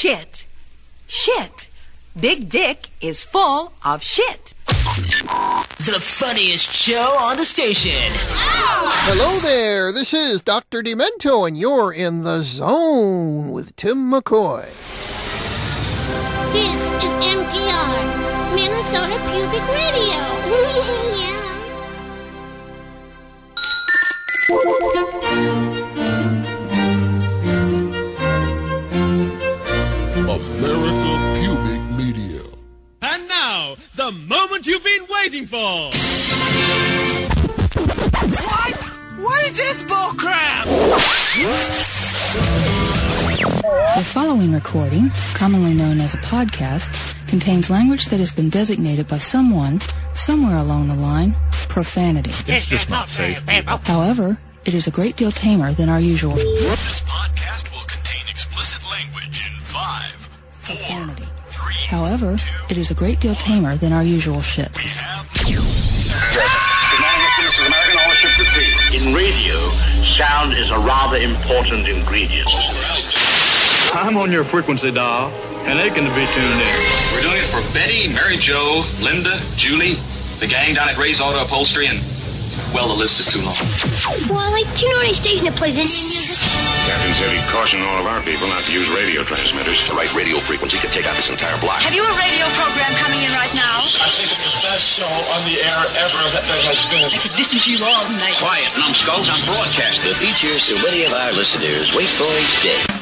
Shit. Shit. Big Dick is full of shit. The funniest show on the station. Hello there, this is Dr. Demento, and you're in the zone with Timm McCoy. This is NPR, Minnesota Pubic Radio. yeah. The moment you've been waiting for. What? What is this bullcrap? The following recording, commonly known as a podcast, contains language that has been designated by someone, somewhere along the line, profanity. It's just not safe. However, it is a great deal tamer than our usual This podcast will contain explicit language in five, four, profanity. Three. However, it is a great deal tamer than our usual ship. In radio, sound is a rather important ingredient. I'm on your frequency dial and aching to be tuned in. We're doing it for Betty, Mary Jo, Linda, Julie, the gang down at Ray's Auto Upholstery, and, well, the list is too long. Wally, do you know any station that plays Indian music? Captain said he'd caution all of our people not to use radio transmitters. The right radio frequency could take out this entire block. Have you a radio program coming in right now? I think it's the best show on the air ever that there has been. I could listen to you all night. Quiet, numbskulls, I'm broadcasting. The features so many of our listeners wait for each day.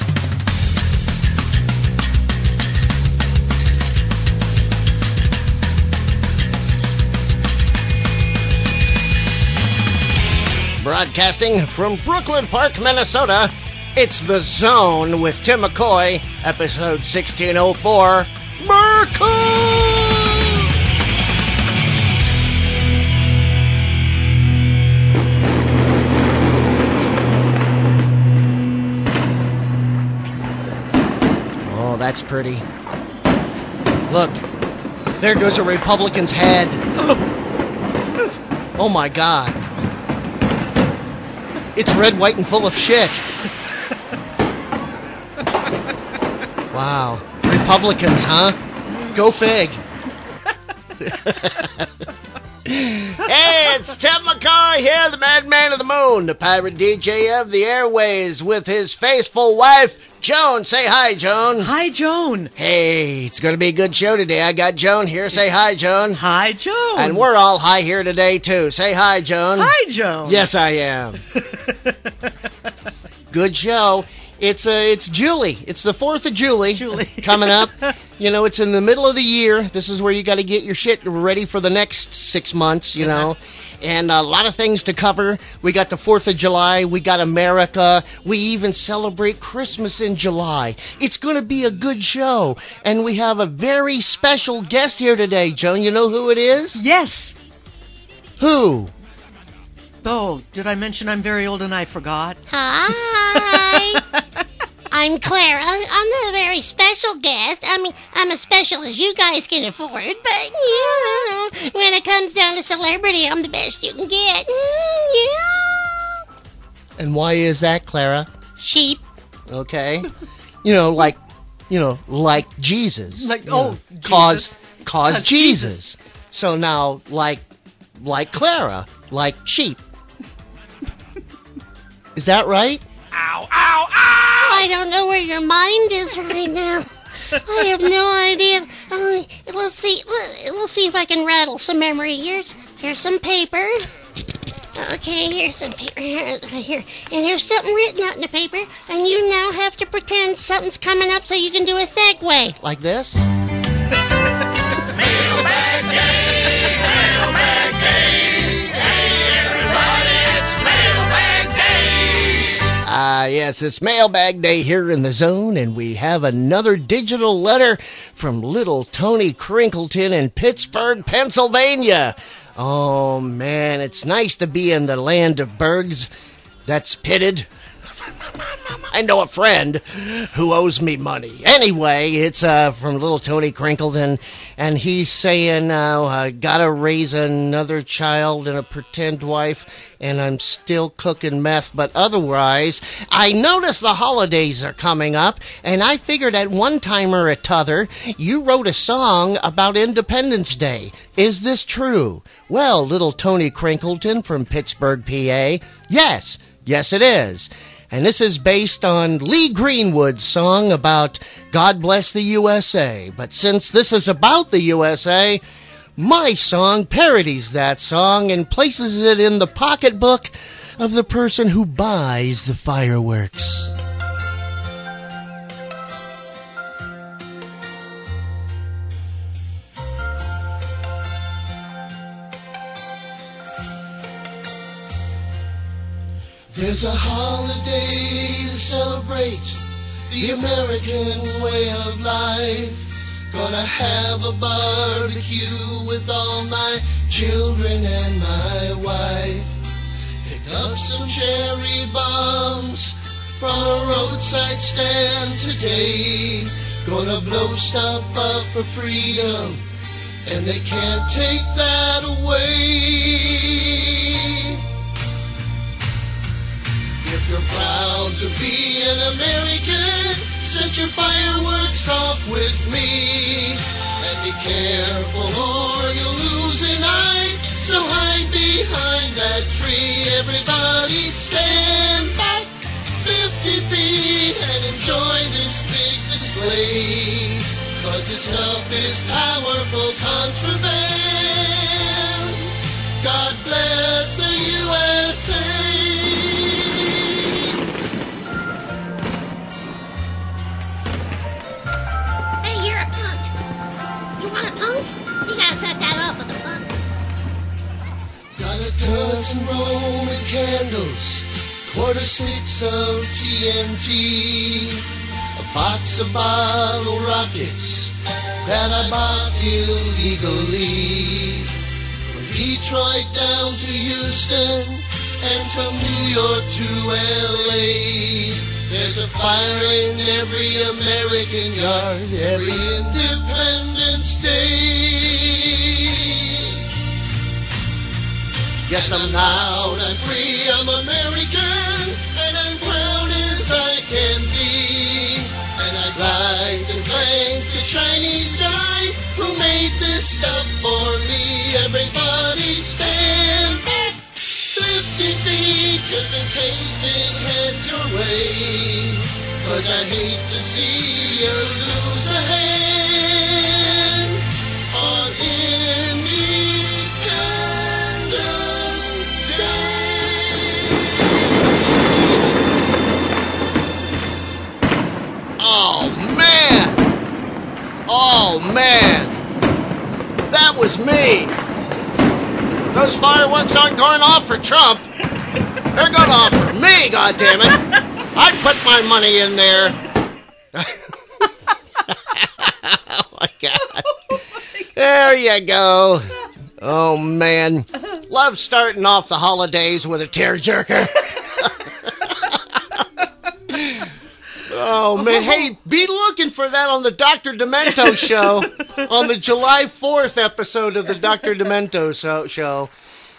Broadcasting from Brooklyn Park, Minnesota, it's The Zone with Timm McCoy, episode 1604. Murka! Oh, that's pretty. Look, there goes a Republican's head. Oh my god. It's red, white, and full of shit. Wow. Republicans, huh? Go fig. hey, it's Timm McCoy here, the madman of the moon, the pirate DJ of the airways, with his faithful wife, Joan. Say hi, Joan. Hi, Joan. Hey, it's going to be a good show today. I got Joan here. Say hi, Joan. Hi, Joan. And we're all high here today, too. Say hi, Joan. Hi, Joan. Yes, I am. Good show. It's uh, it's Julie. It's the fourth of Julie. Julie. coming up. You know, it's in the middle of the year. This is where you got to get your shit ready for the next six months. You know, and a lot of things to cover. We got the Fourth of July. We got America. We even celebrate Christmas in July. It's going to be a good show, and we have a very special guest here today, Joan. You know who it is? Yes. Who? Oh, did I mention I'm very old and I forgot? Hi. I'm Clara. I'm the very special guest. I mean, I'm as special as you guys can afford, but yeah, when it comes down to celebrity, I'm the best you can get. Mm, yeah. And why is that, Clara? Sheep. okay you know like you know like jesus Like, you know, oh, Jesus. cause cause Cause jesus. so now like like clara like sheep is that right Ow, ow, ow! I don't know where your mind is right now. I have no idea. Uh, let's see. Let's see if I can rattle some memory. Here's here's some paper. Okay, here's some paper here, here, and here's something written out in the paper. And you now have to pretend something's coming up so you can do a segue. like this Ah, yes, it's mailbag day here in the zone, and we have another digital letter from little Tony Crinkleton in Pittsburgh, Pennsylvania. Oh man, it's nice to be in the land of bergs that's pitted. I know a friend who owes me money. Anyway, it's uh, from little Tony Crinkleton, and he's saying, uh, I gotta raise another child and a pretend wife, and I'm still cooking meth, but otherwise, I notice the holidays are coming up, and I figured at one time or a t'other, you wrote a song about Independence Day. Is this true? Well, little Tony Crinkleton from Pittsburgh, PA, yes, yes it is. And this is based on Lee Greenwood's song about God bless the USA. But since this is about the USA, my song parodies that song and places it in the pocketbook of the person who buys the fireworks. There's a holiday to celebrate the American way of life. Gonna have a barbecue with all my children and my wife. Picked up some cherry bombs from a roadside stand today. Gonna blow stuff up for freedom, and they can't take that away. If you're proud to be an American, set your fireworks off with me. And be careful or you'll lose an eye. So hide behind that tree. Everybody stand back 50 feet and enjoy this big display. Cause this stuff is powerful contraband. God bless Got a dozen Roman candles, quarter six of TNT, a box of bottle rockets that I bought illegally. From Detroit down to Houston and from New York to LA. There's a fire in every American yard, every Independence Day. Yes, I'm loud, I'm free, I'm American, and I'm proud as I can be. And I'd like to thank the Chinese guy who made this stuff for me. Everybody stand back 50 feet just in case his head's your way. Cause I hate to see you Oh man! That was me! Those fireworks aren't going off for Trump. They're going off for me, goddammit! I put my money in there. oh my god. There you go. Oh man. Love starting off the holidays with a tearjerker. Oh man, hey, be looking for that on the Dr. Demento show on the July 4th episode of the Dr. Demento show.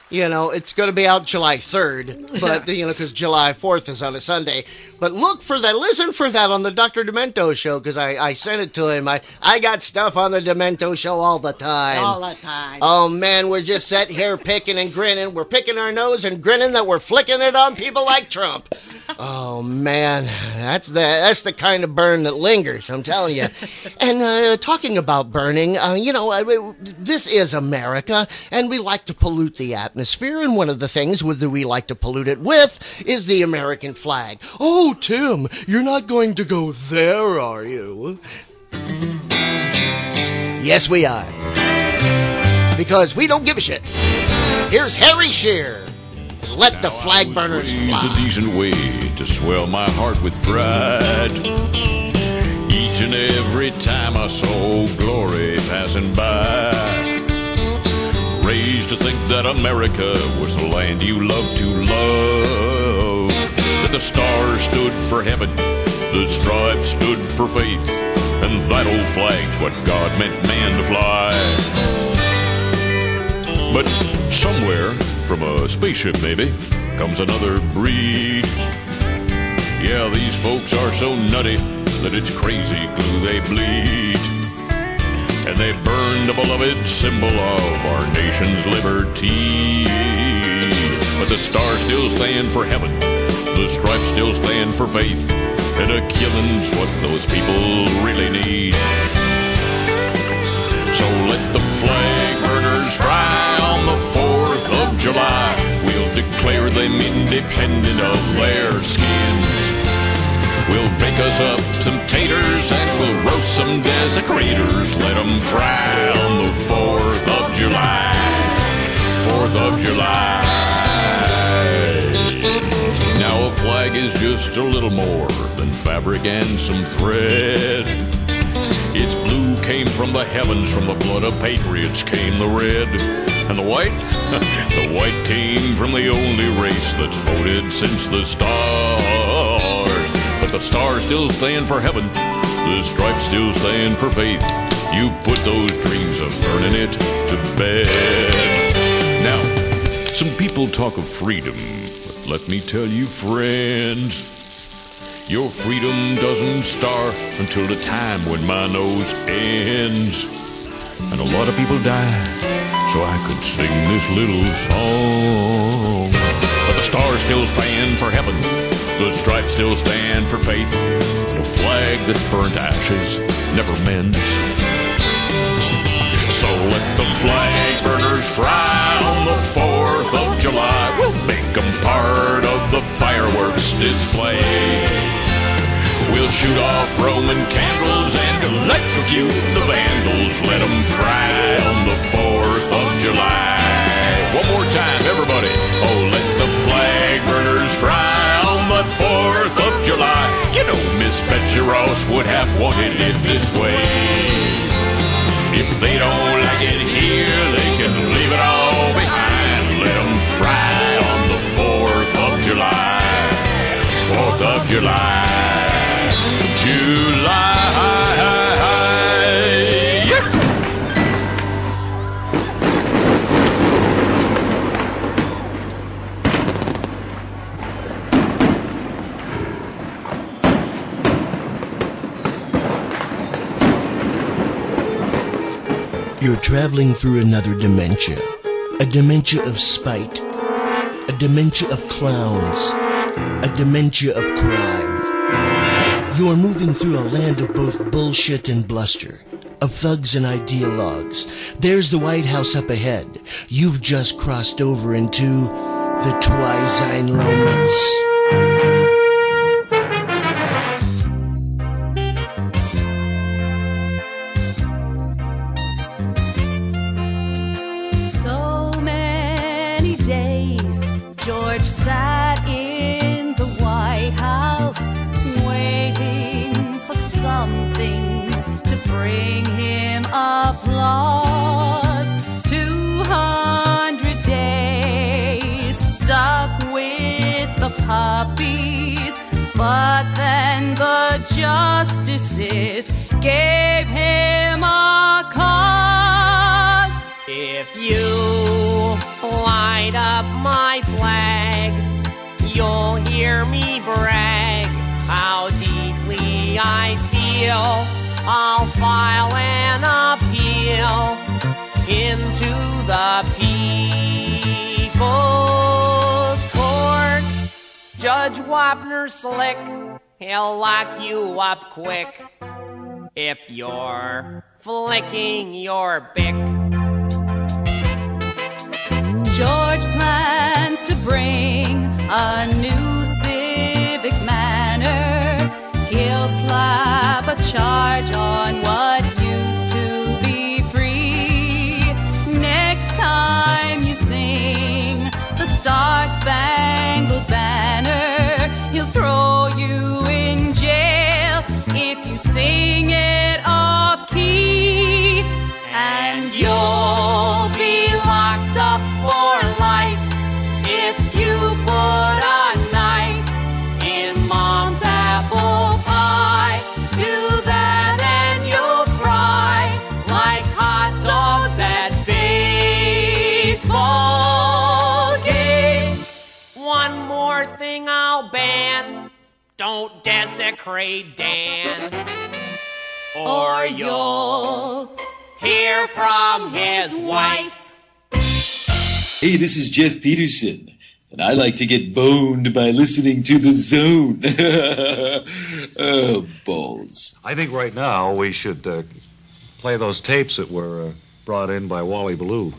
You know, it's going to be out July 3rd, but you know, because July 4th is on a Sunday. But look for that, listen for that on the Dr. Demento show because I, I sent it to him. I, I got stuff on the Demento show all the time. All the time. Oh man, we're just sitting here picking and grinning. We're picking our nose and grinning that we're flicking it on people like Trump. Oh man, that's the that's the kind of burn that lingers. I'm telling you. and uh, talking about burning, uh, you know, uh, this is America, and we like to pollute the atmosphere. And one of the things with that we like to pollute it with is the American flag. Oh, Timm, you're not going to go there, are you? Yes, we are. Because we don't give a shit. Here's Harry Shearer. Let the flag burners fly. a decent way to swell my heart with pride. Each and every time I saw glory passing by. Raised to think that America was the land you love to love. That the stars stood for heaven, the stripes stood for faith, and that old flag's what God meant man to fly. But somewhere, from a spaceship maybe, comes another breed. Yeah, these folks are so nutty that it's crazy glue they bleed. And they burned the beloved symbol of our nation's liberty. But the stars still stand for heaven, the stripes still stand for faith, and a killing's what those people really need. So let the flag burners fry on the 4th of July. We'll declare them independent of their skins. We'll bake us up some taters and we'll roast some desecrators. Let them fry on the 4th of July. 4th of July. Now a flag is just a little more than fabric and some thread. Its blue came from the heavens, from the blood of patriots came the red. And the white? the white came from the only race that's voted since the start. But the stars still stand for heaven, the stripes still stand for faith. You put those dreams of burning it to bed. Now, some people talk of freedom, but let me tell you, friends, your freedom doesn't start until the time when my nose ends. And a lot of people die, so I could sing this little song. But the stars still stand for heaven, the stripes still stand for faith. The flag that's burnt to ashes never mends. So let the flag burners fry on the 4th of July. We'll make them part of the fireworks display. We'll shoot off Roman candles and electrocute the vandals. Let them fry on the 4th of July. One more time, everybody. Oh, let the flag burners fry on 4th of July. You know, Miss Betsy Ross would have wanted it this way. If they don't like it here, they can leave it all behind. Let them fry on the 4th of July. 4th of July. July. You're traveling through another dementia. A dementia of spite. A dementia of clowns. A dementia of crime. You're moving through a land of both bullshit and bluster. Of thugs and ideologues. There's the White House up ahead. You've just crossed over into the Twizine Lomits. Justices gave him a cause. If you light up my flag, you'll hear me brag how deeply I feel. I'll file an appeal into the People's Court. Judge Wapner slick, he'll lock you up quick if you're flicking your bick. George plans to bring a new civic manner. He'll slap a charge on what sing it off key. And you'll be locked up for desecrate Dan. Or you'll hear from his wife. Hey, this is Jeff Peterson, and I like to get boned by listening to The Zone. oh, balls. I think right now we should uh, play those tapes that were uh, brought in by Wally Ballou.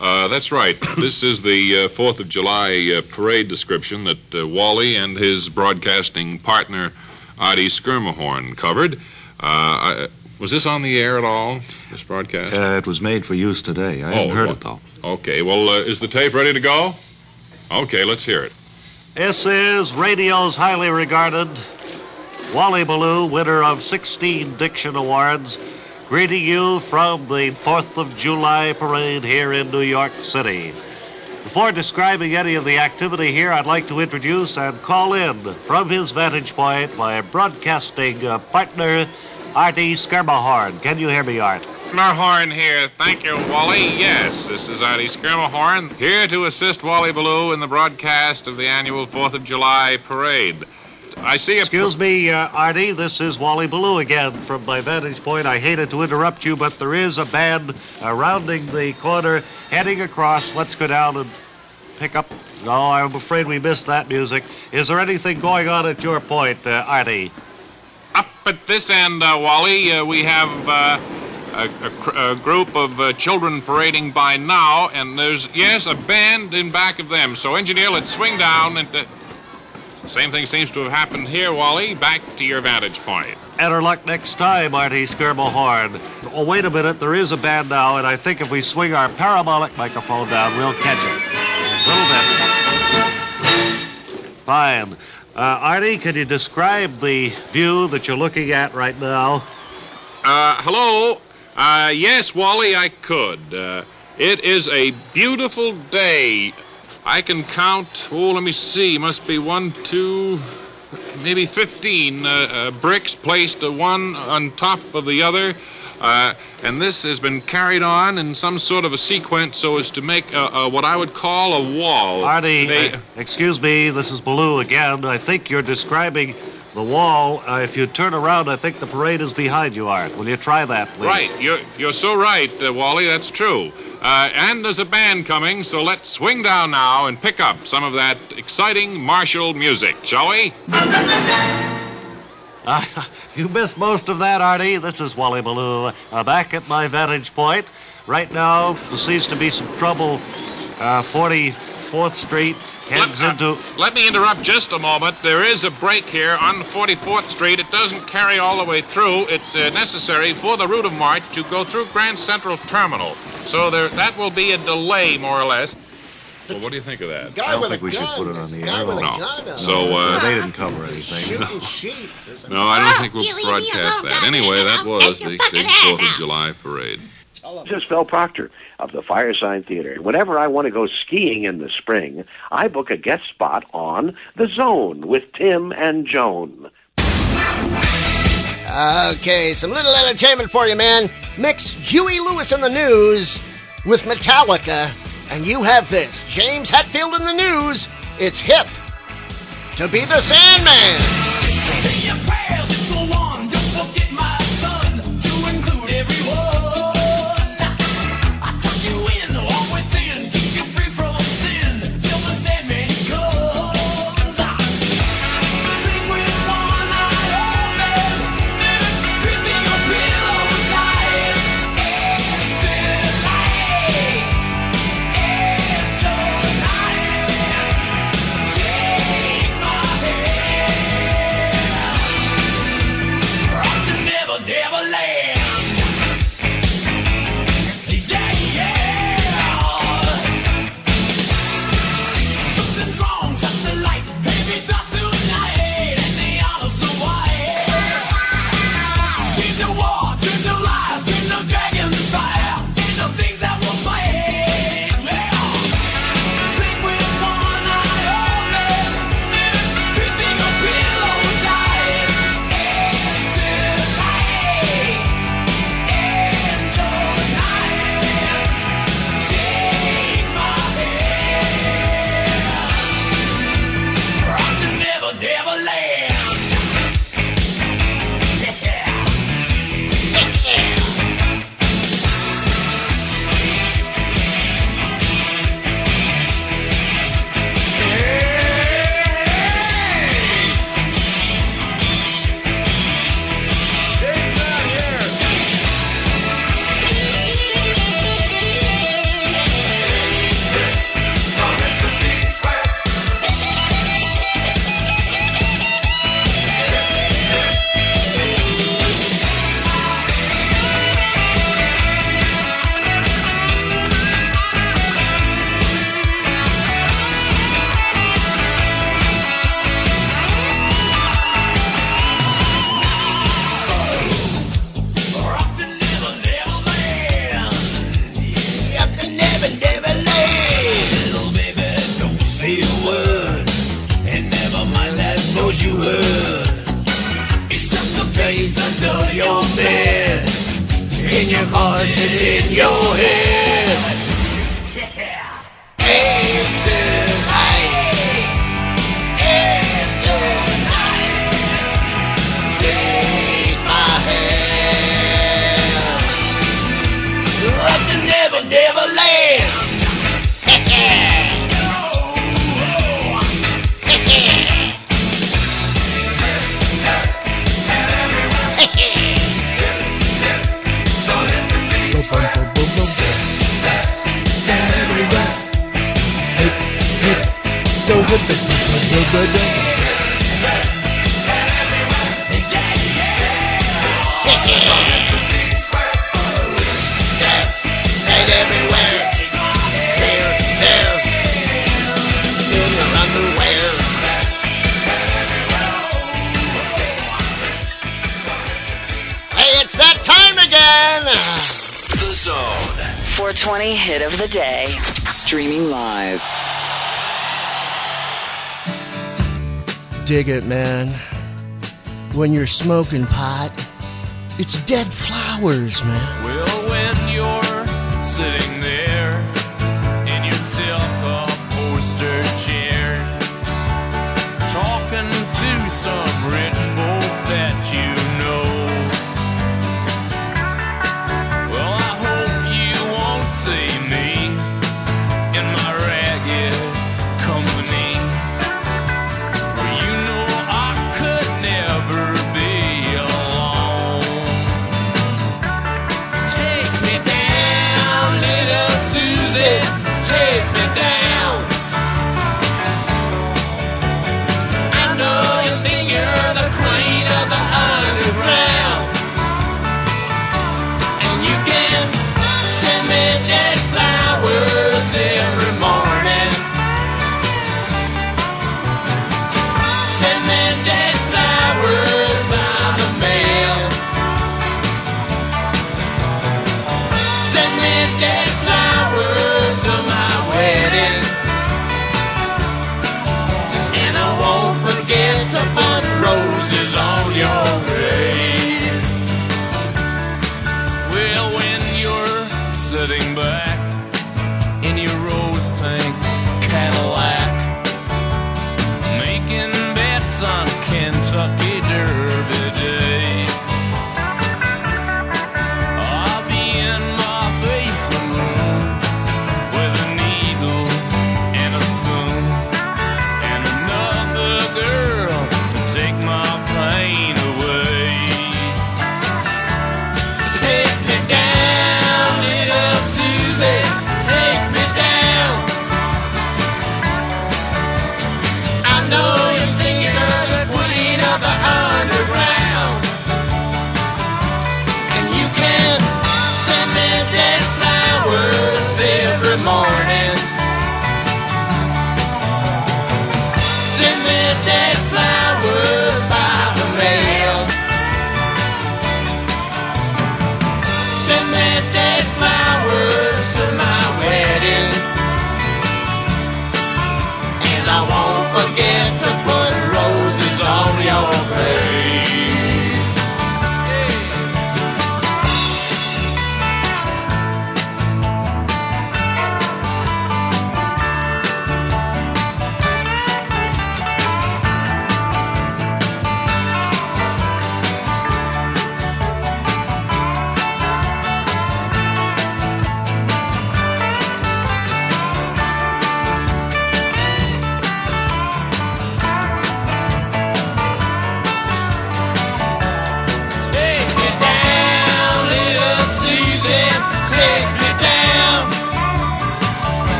Uh, that's right. this is the uh, Fourth of July uh, parade description that uh, Wally and his broadcasting partner Artie Skirmahorn covered. Uh, I, was this on the air at all? This broadcast? Uh, it was made for use today. I haven't Oh, heard well- it, though. Okay. Well, uh, is the tape ready to go? Okay, let's hear it. This is radio's highly regarded Wally Ballou, winner of 16 Diction Awards, greeting you from the 4th of July parade here in New York City. Before describing any of the activity here, I'd like to introduce and call in from his vantage point my broadcasting uh, partner, Artie Skirmahorn. Can you hear me, Art? Skirmahorn here. Thank you, Wally. Yes, this is Artie Skirmahorn, here to assist Wally Ballou in the broadcast of the annual 4th of July parade. I see a. Excuse me, uh, Artie. This is Wally Ballou again. From my vantage point, I hated to interrupt you, but there is a band uh, rounding the corner, heading across. Let's go down and pick up. No, I'm afraid we missed that music. Is there anything going on at your point, uh, Artie? Up at this end, uh, Wally, uh, we have uh, a, a, a group of uh, children parading by now, and there's, yes, a band in back of them. So, engineer, let's swing down and. Uh, same thing seems to have happened here, Wally. Back to your vantage point. Better luck next time, Artie Skirmahorn. Oh, wait a minute. There is a band now, and I think if we swing our parabolic microphone down, we'll catch it. A little bit. Fine. Uh, Artie, can you describe the view that you're looking at right now? Uh, hello? Uh, yes, Wally, I could. Uh, it is a beautiful day. I can count, oh, let me see, must be one, two, maybe 15 uh, uh, bricks placed uh, one on top of the other. Uh, and this has been carried on in some sort of a sequence so as to make uh, uh, what I would call a wall. Artie, They- excuse me, this is Ballou again. I think you're describing the wall. Uh, if you turn around, I think the parade is behind you, Art. Will you try that, please? Right, you're, you're so right, uh, Wally, that's true. Uh, and there's a band coming, so let's swing down now and pick up some of that exciting martial music, shall we? Uh, you missed most of that, Artie. This is Wally Ballou. Uh, back at my vantage point. Right now, there seems to be some trouble. Uh, 44th Street heads Let- uh. Let me interrupt just a moment. There is a break here on 44th Street. It doesn't carry all the way through. It's uh, necessary for the route of march to go through Grand Central Terminal. So there, that will be a delay, more or less. Well, what do you think of that? Guy I don't with think a we should put it on the air. with a No. So, there. uh, they didn't cover anything. Shooting sheep. There's a- No, I don't think we'll you leave me broadcast that. Anyway, that was the your big 4th of. July parade. This is Phil Proctor of the Firesign Theatre. Whenever I want to go skiing in the spring, I book a guest spot on The Zone with Timm and Joan. Okay, some little entertainment for you, man. Mix Huey Lewis and the News with Metallica, and you have this. James Hetfield and the News. It's hip to be the Sandman. smoking pot. It's dead flowers, man. Well, when you're sitting there in your silk upholstered chair, talking to some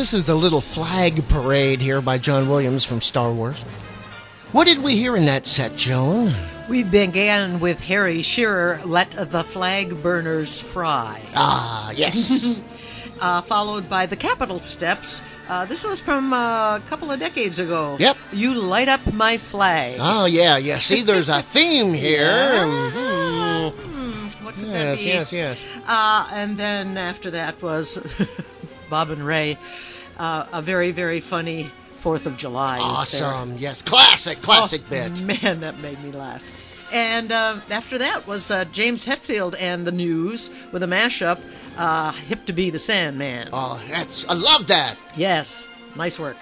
This is the little flag parade here by John Williams from Star Wars. What did we hear in that set, Joan? We began with Harry Shearer, Let the Flag Burners Fry. Ah, yes. uh, followed by the Capitol Steps. Uh, this was from uh, a couple of decades ago. Yep. You light up my flag. Oh, yeah, yeah. See, there's a theme here. Yeah. Mhm. Hmm, Yes, yes, yes. Uh, and then after that was Bob and Ray, uh, a very, very funny Fourth of July. Awesome. Yes, classic, classic Oh, bit. Man, that made me laugh. And uh, after that was uh, James Hetfield and the News with a mashup, uh, "Hip to Be the Sandman." Oh, that's I love that. Yes, nice work.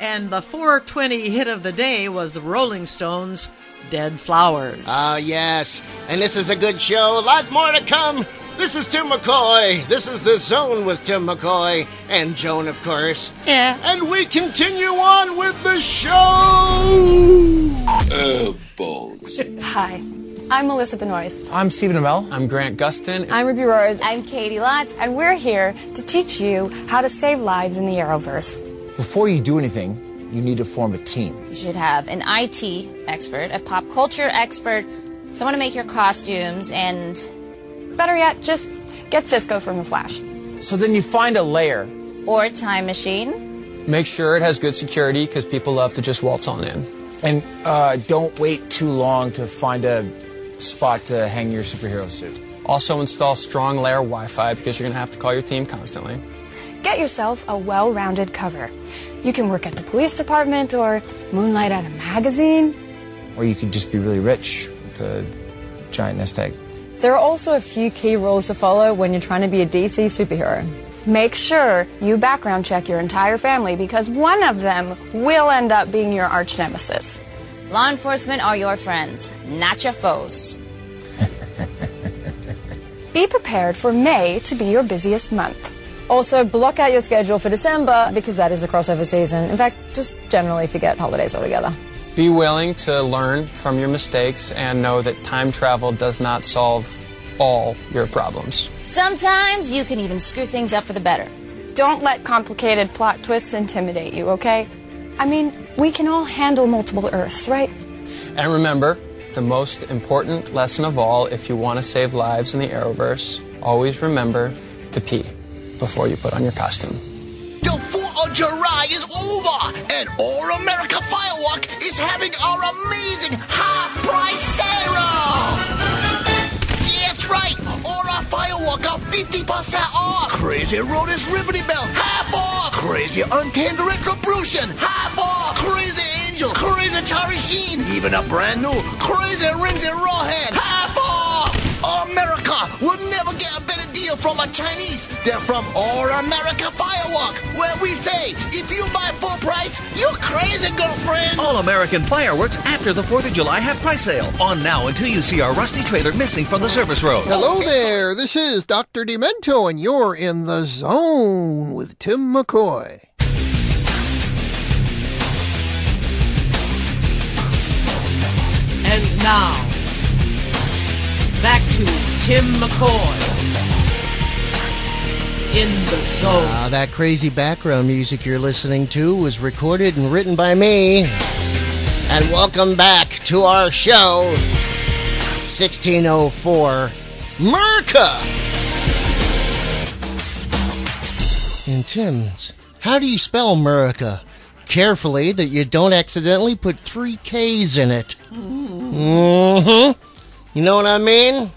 And the 420 hit of the day was the Rolling Stones' "Dead Flowers." Ah, yes. And this is a good show. A lot more to come. This is Timm McCoy. This is The Zone with Timm McCoy and Joan, of course. Yeah. And we continue on with the show. Oh, balls. Hi, I'm Melissa Benoist. I'm Stephen Amell. I'm Grant Gustin. I'm Ruby Rose. I'm Caity Lotz, and we're here to teach you how to save lives in the Arrowverse. Before you do anything, you need to form a team. You should have an IT expert, a pop culture expert, someone to make your costumes, and Better yet, just get Cisco from The Flash. So then you find a layer. or a time machine. Make sure it has good security because people love to just waltz on in. And uh, don't wait too long to find a spot to hang your superhero suit. Also install strong layer Wi-Fi because you're going to have to call your team constantly. Get yourself a well rounded cover. You can work at the police department or moonlight at a magazine. Or you could just be really rich with a giant nest egg. There are also a few key rules to follow when you're trying to be a DC superhero. Make sure you background check your entire family because one of them will end up being your arch nemesis. Law enforcement are your friends, not your foes. Be prepared for May to be your busiest month. Also, block out your schedule for December because that is a crossover season. In fact, just generally forget holidays altogether. Be willing to learn from your mistakes and know that time travel does not solve all your problems. Sometimes you can even screw things up for the better. Don't let complicated plot twists intimidate you, okay? I mean, we can all handle multiple Earths, right? And remember, the most important lesson of all, if you want to save lives in the Arrowverse, always remember to pee before you put on your costume. The 4th of July is over, and All America Firework is having our amazing half-price sale! That's right, all our firework are 50% off! Crazy Rollers Liberty Bell, half off! Crazy Untamed Retribution, half off! Crazy Angel, Crazy Charlie Sheen, even a brand new Crazy Rings Rawhead, half off! America will never get a better deal from a Chinese They're from All America Firework, where we say, if you buy full price, you're crazy, girlfriend! All American fireworks after the 4th of July have price sale. On now until you see our rusty trailer missing from the service road. Hello there, this is Dr. Demento, and you're in the zone with Timm McCoy. And now, back to Timm McCoy in the zone. Ah, that crazy background music you're listening to was recorded and written by me. And welcome back to our show, 1604 Murka. And Timm's, how do you spell Murica? Carefully that you don't accidentally put three K's in it. Mm-hmm. You know what I mean?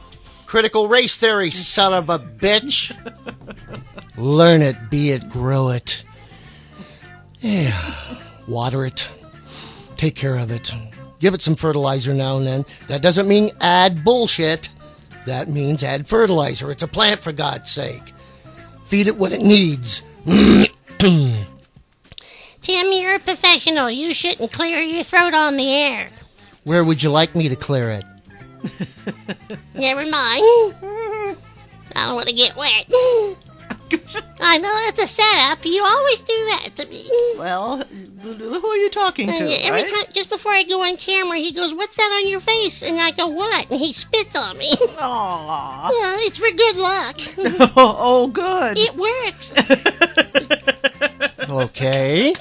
Critical race theory, son of a bitch. Learn it, be it, grow it. Yeah. Water it. Take care of it. Give it some fertilizer now and then. That doesn't mean add bullshit. That means add fertilizer. It's a plant, for God's sake. Feed it what it needs. Timm, you're a professional. You shouldn't clear your throat on the air. Where would you like me to clear it? Never mind. I don't want to get wet. I know that's a setup. You always do that to me. Well, who are you talking to? Uh, and every right? time, just before I go on camera, he goes, "What's that on your face?" And I go, "What?" And he spits on me. Aww. Yeah, it's for good luck. oh, oh, good. It works. Okay.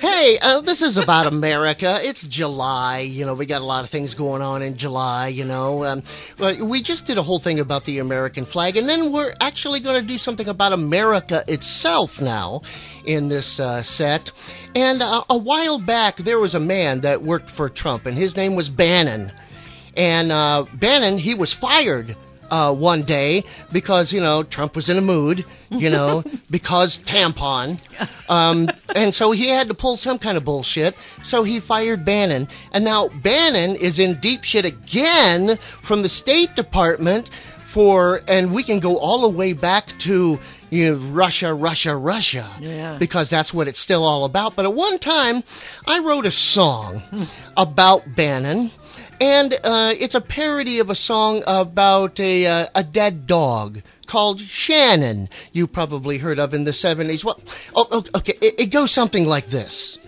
Hey, uh, this is about America. It's July. You know, we got a lot of things going on in July, you know. Um, we just did a whole thing about the American flag, and then we're actually going to do something about America itself now in this uh, set. And uh, a while back, there was a man that worked for Trump, and his name was Bannon. And uh, Bannon, he was fired uh, one day because you know Trump was in a mood, you know, because tampon, um, and so he had to pull some kind of bullshit. So he fired Bannon, and now Bannon is in deep shit again from the State Department for, and we can go all the way back to you know, Russia, Russia, Russia, Yeah. because that's what it's still all about. But at one time, I wrote a song about Bannon, and uh, it's a parody of a song about a uh, a dead dog called Shannon. You probably heard of in the seventies. Well, oh, oh, okay, it, it goes something like this.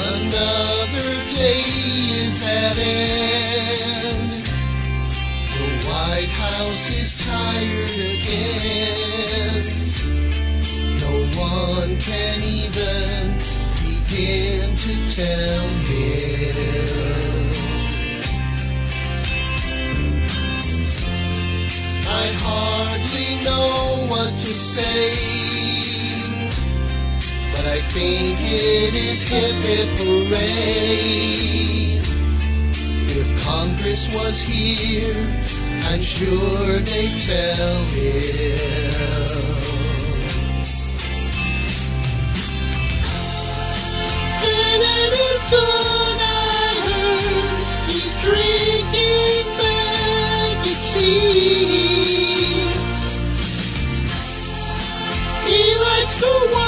Another day is at end. The White House is tired again. No one can even begin to tell him. I hardly know what to say. But I think it is hip hip hooray. If Congress was here, I'm sure they'd tell him. And it is good, I heard, he's drinking back at sea. He likes the white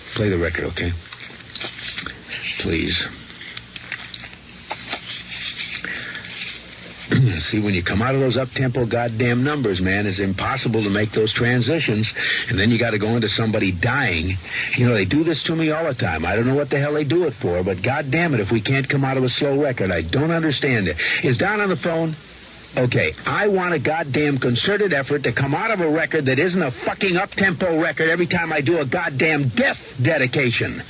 Play the record, okay? Please. See, when you come out of those up-tempo goddamn numbers, man, it's impossible to make those transitions. And then you got to go into somebody dying. You know, they do this to me all the time. I don't know what the hell they do it for, but goddamn it, if we can't come out of a slow record, I don't understand it. Is Don on the phone? Okay, I want a goddamn concerted effort to come out of a record that isn't a fucking up-tempo record every time I do a goddamn death dedication.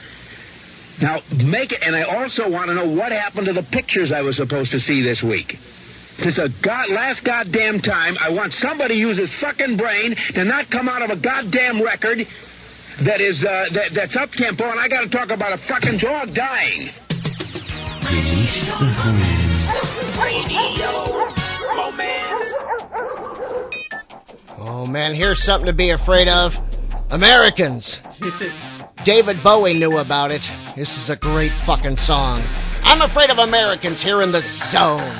Now, make it, and I also want to know what happened to the pictures I was supposed to see this week. This is a god, last goddamn time. I want somebody to use his fucking brain to not come out of a goddamn record that is uh, that, that's up tempo, and I got to talk about a fucking dog dying. Release the horns. Oh man, here's something to be afraid of. Americans. David Bowie knew about it. This is a great fucking song. I'm afraid of Americans here in the zone.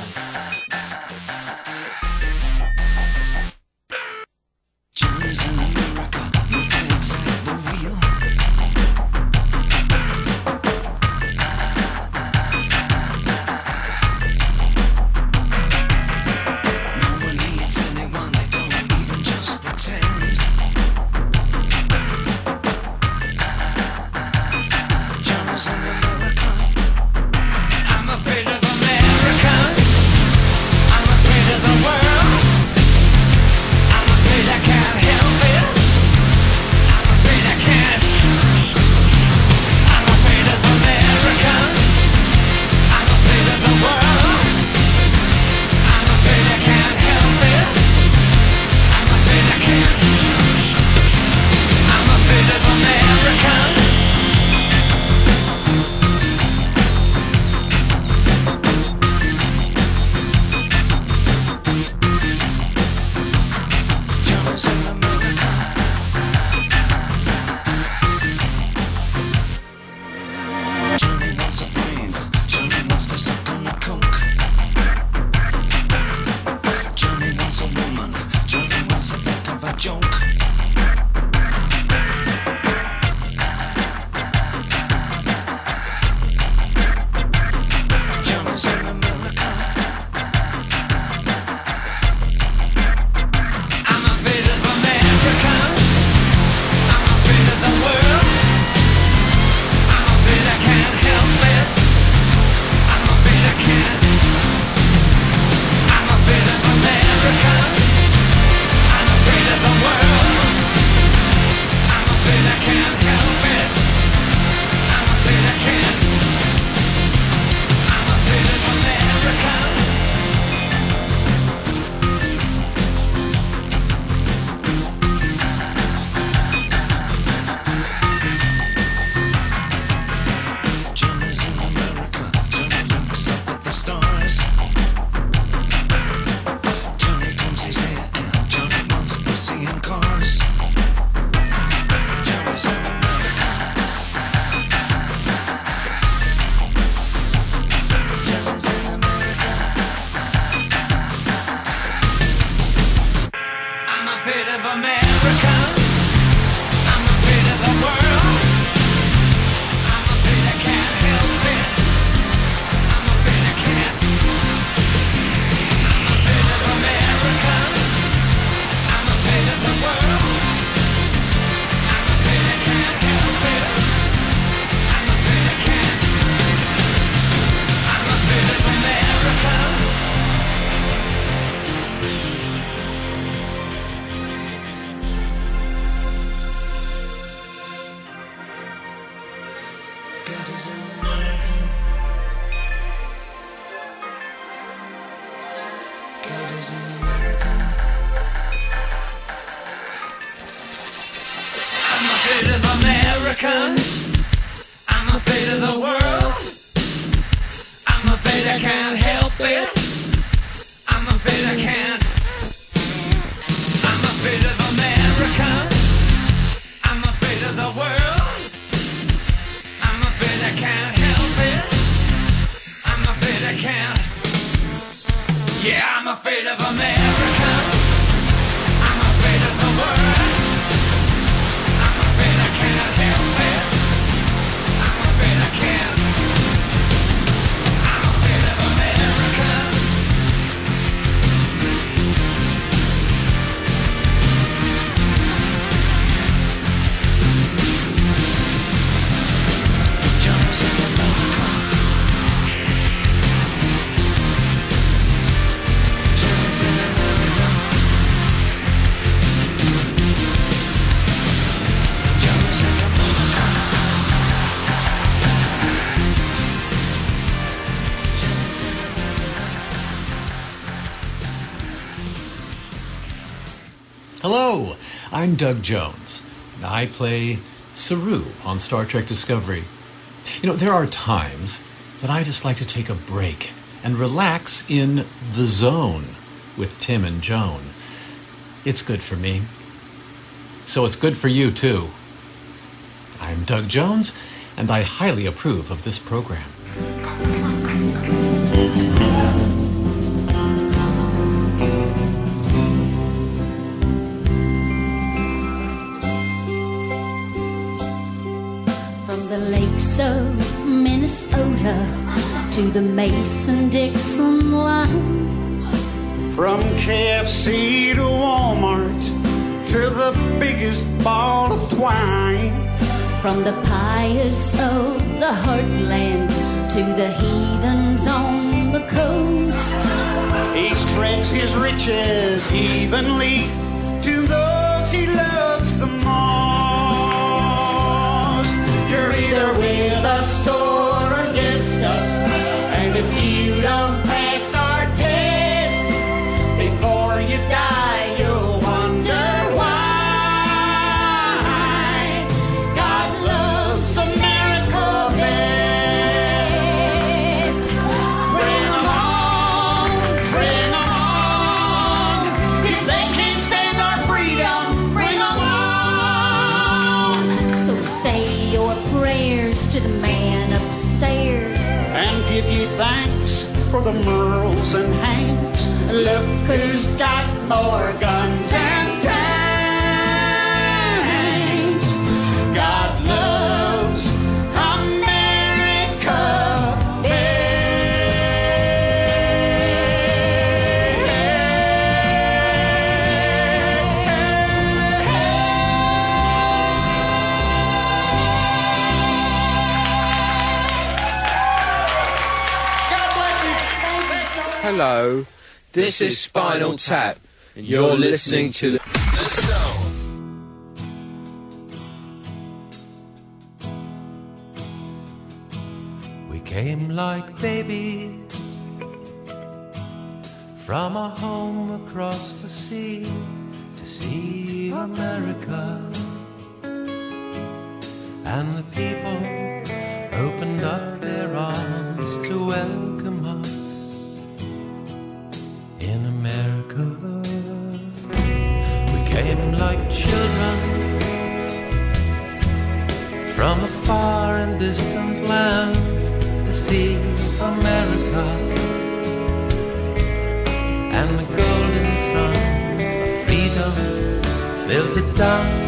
I'm afraid. I can't help it. I'm afraid I can't. Of a I'm I'm Doug Jones. and I play Saru on Star Trek Discovery. You know, there are times that I just like to take a break and relax in the zone with Timm and Joan. It's good for me. So it's good for you, too. I'm Doug Jones, and I highly approve of this program. Of Minnesota to the Mason Dixon line. From KFC to Walmart to the biggest ball of twine. From the pious of the heartland to the heathens on the coast. He spreads his riches evenly to those he loves the most. Either with us or against us, and if you don't pass our test before you die, for the Merles and Hanks. Look who's got more guns Hello, this is Spinal Tap, and you're listening to the. We came like babies from a home across the sea to see America. And the people opened up their arms to welcome us in America. We came like children from a far and distant land to see America and the golden sun of freedom filtered down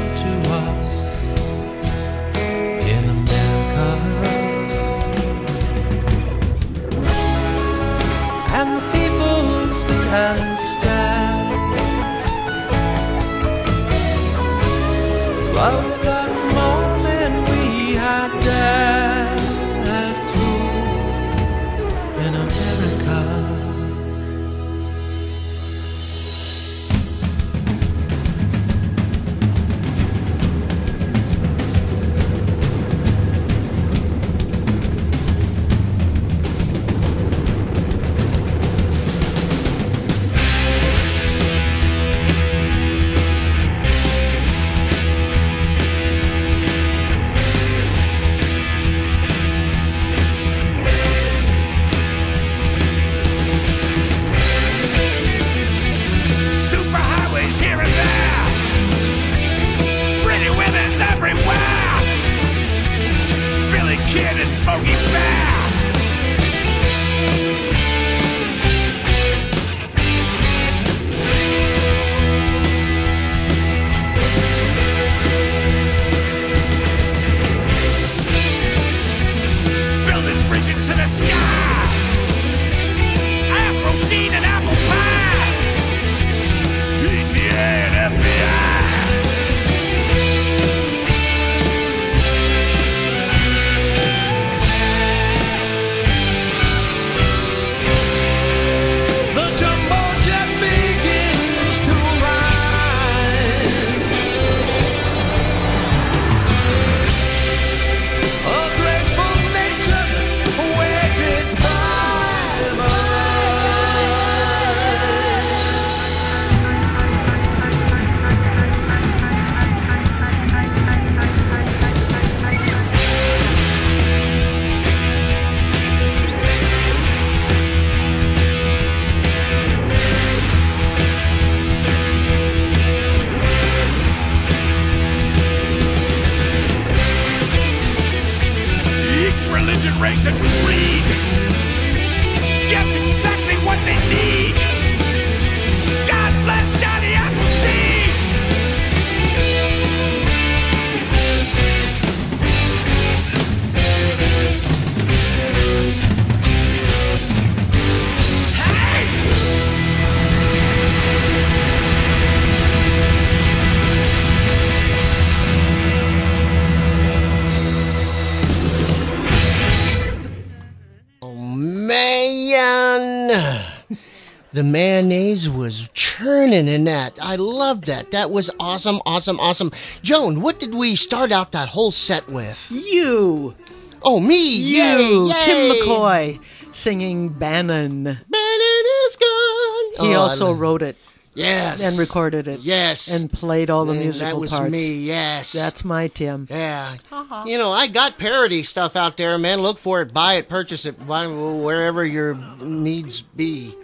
The mayonnaise was churning in that. I love that. That was awesome, awesome, awesome. Joan, what did we start out that whole set with? You. Oh, me. You. Yay, Timm. McCoy singing Bannon. Bannon is gone. He Oh, also wrote it. Yes. And recorded it. Yes. And played all the And musical that was parts. me, yes. That's my Timm. Yeah. Uh-huh. You know, I got parody stuff out there, man. Look for it, buy it, purchase it, buy wherever your needs be.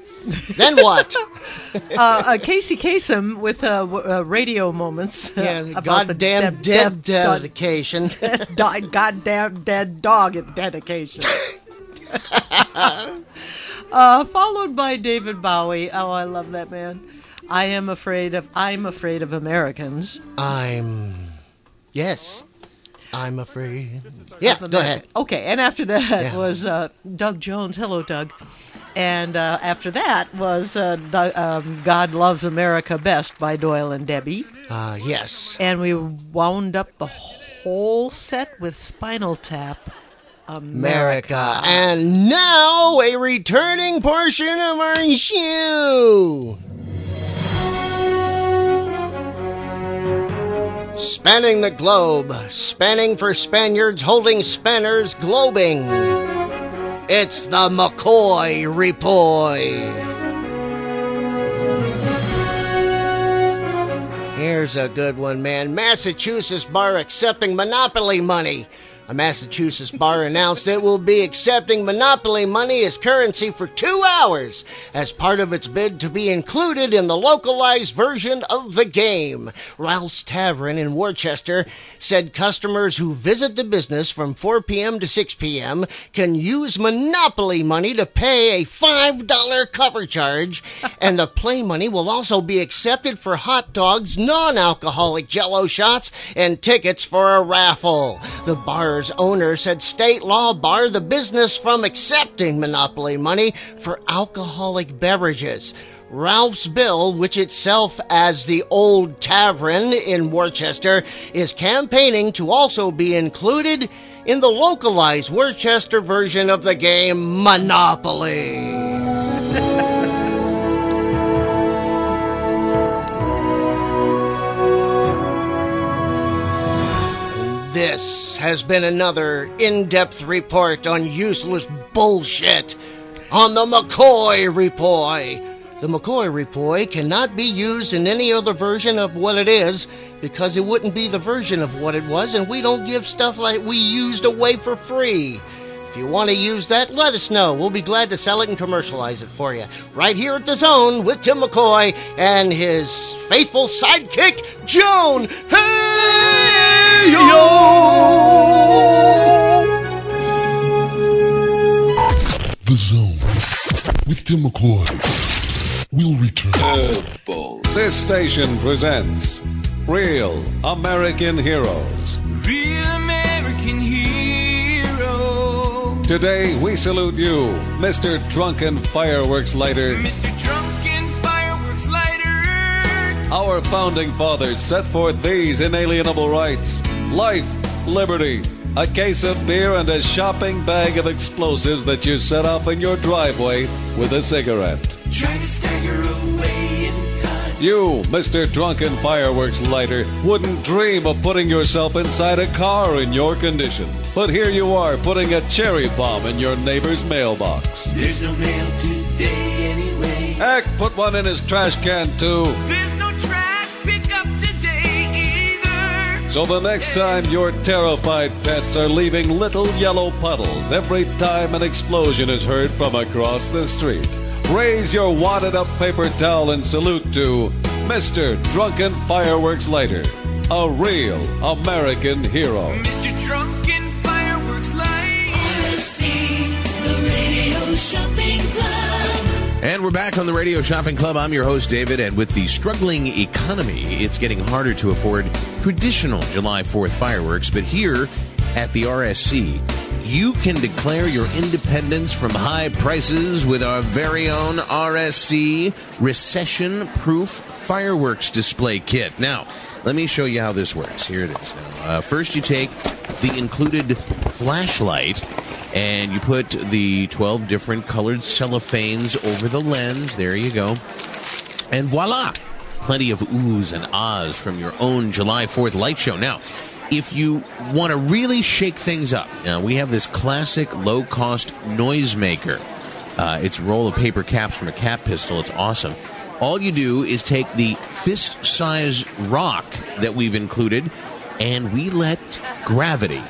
Then what? uh, uh, Casey Kasem with uh, w- uh, radio moments. uh, Yeah, about the goddamn dead- dead dead- dedication. do- goddamn dead dog at dedication. uh, followed by David Bowie. Oh, I love that man. I am afraid of. I'm afraid of Americans. I'm. Yes. I'm afraid. Yeah, go ahead. Okay, and after that Yeah. was uh, Doug Jones. Hello, Doug. And uh, after that was uh, Do- um, God Loves America Best by Doyle and Debbie. Uh, yes. And we wound up the whole set with Spinal Tap. America. And now a returning portion of our show. Spanning the globe, spanning for Spaniards holding spanners, globing. It's the McCoy Report. Here's a good one, man. Massachusetts bar accepting monopoly money. A Massachusetts bar announced it will be accepting monopoly money as currency for two hours as part of its bid to be included in the localized version of the game. Ralph's Tavern in Worcester said customers who visit the business from 4 p.m. to 6 p.m. can use monopoly money to pay a $5 cover charge, and the play money will also be accepted for hot dogs, non alcoholic jello shots, and tickets for a raffle. The bar's owner said state law barred the business from accepting monopoly money for alcoholic beverages. Ralph's Bill, which itself as the Old Tavern in Worcester, is campaigning to also be included in the localized Worcester version of the game Monopoly. This has been another in depth report on useless bullshit on the McCoy Report. The McCoy Report cannot be used in any other version of what it is because it wouldn't be the version of what it was, and we don't give stuff like we used away for free. If you want to use that, let us know. We'll be glad to sell it and commercialize it for you. Right here at The Zone with Timm McCoy and his faithful sidekick, Joan. Hey, the Zone with Timm McCoy will return. This station presents Real American Heroes. Real American Today we salute you, Mr. Drunken Fireworks Lighter. Mr. Drunken our founding fathers set forth these inalienable rights life, liberty, a case of beer, and a shopping bag of explosives that you set off in your driveway with a cigarette. Try to stagger away in time. You, Mr. Drunken Fireworks Lighter, wouldn't dream of putting yourself inside a car in your condition. But here you are putting a cherry bomb in your neighbor's mailbox. There's no mail today anyway. Heck, put one in his trash can too. There's no So the next time your terrified pets are leaving little yellow puddles every time an explosion is heard from across the street, raise your wadded up paper towel and salute to Mr. Drunken Fireworks Lighter, a real American hero. Mr. Drunken Fireworks Light. RSC, the Radio Shopping Club. And we're back on the Radio Shopping Club. I'm your host, David, and with the struggling economy, it's getting harder to afford traditional July 4th fireworks. But here at the RSC, you can declare your independence from high prices with our very own RSC recession proof fireworks display kit. Now, let me show you how this works. Here it is. Uh, first, you take the included flashlight and you put the 12 different colored cellophanes over the lens. There you go. And voila! Plenty of oohs and ahs from your own July 4th light show. Now, if you want to really shake things up, now we have this classic low cost noisemaker. Uh, it's a roll of paper caps from a cap pistol. It's awesome. All you do is take the fist size rock that we've included and we let gravity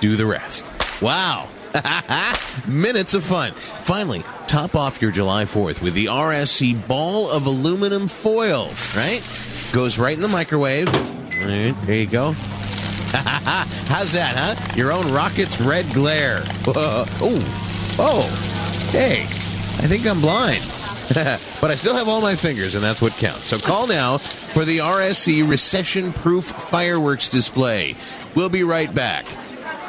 do the rest. Wow. Minutes of fun. Finally, top off your July 4th with the RSC ball of aluminum foil, right? Goes right in the microwave. Right, there you go. How's that, huh? Your own rocket's red glare. Oh, oh, hey, I think I'm blind. but I still have all my fingers, and that's what counts. So call now for the RSC recession proof fireworks display. We'll be right back.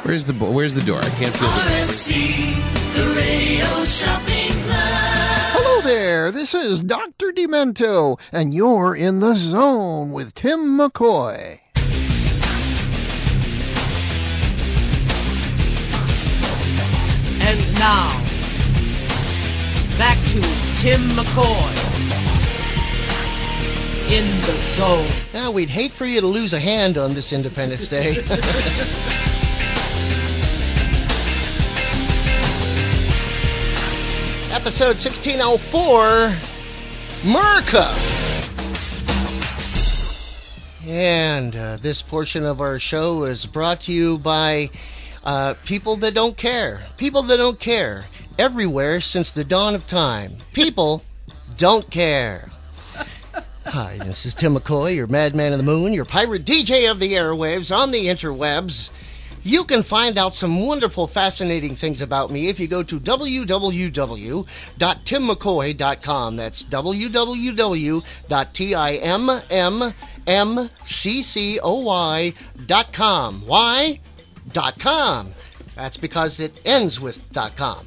Where's the Where's the door? I can't feel the RSC, the Radio Shopping Club. Hello there, this is Dr. Demento, and you're in the zone with Timm McCoy. And now, back to Timm McCoy in the zone. Now, we'd hate for you to lose a hand on this Independence Day. Episode 1604 America. And uh, this portion of our show is brought to you by uh, people that don't care. People that don't care. Everywhere since the dawn of time. People don't care. Hi, this is Timm McCoy, your madman of the moon, your pirate DJ of the airwaves on the interwebs. You can find out some wonderful, fascinating things about me if you go to www.timmccoy.com. That's www.timmccoy.com. Why? Dot .com. That's because it ends with dot .com.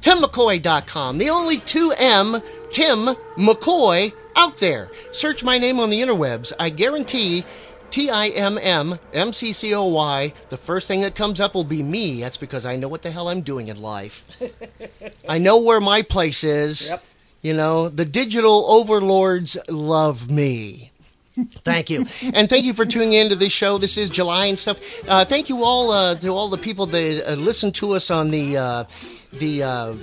TimMcCoy.com, the only 2M Timm McCoy out there. Search my name on the interwebs. I guarantee T I M M M C C O Y, the first thing that comes up will be me. That's because I know what the hell I'm doing in life. I know where my place is. Yep. You know, the digital overlords love me. Thank you, and thank you for tuning in to this show. This is July and stuff. Uh, thank you all uh, to all the people that uh, listen to us on the uh, the uh,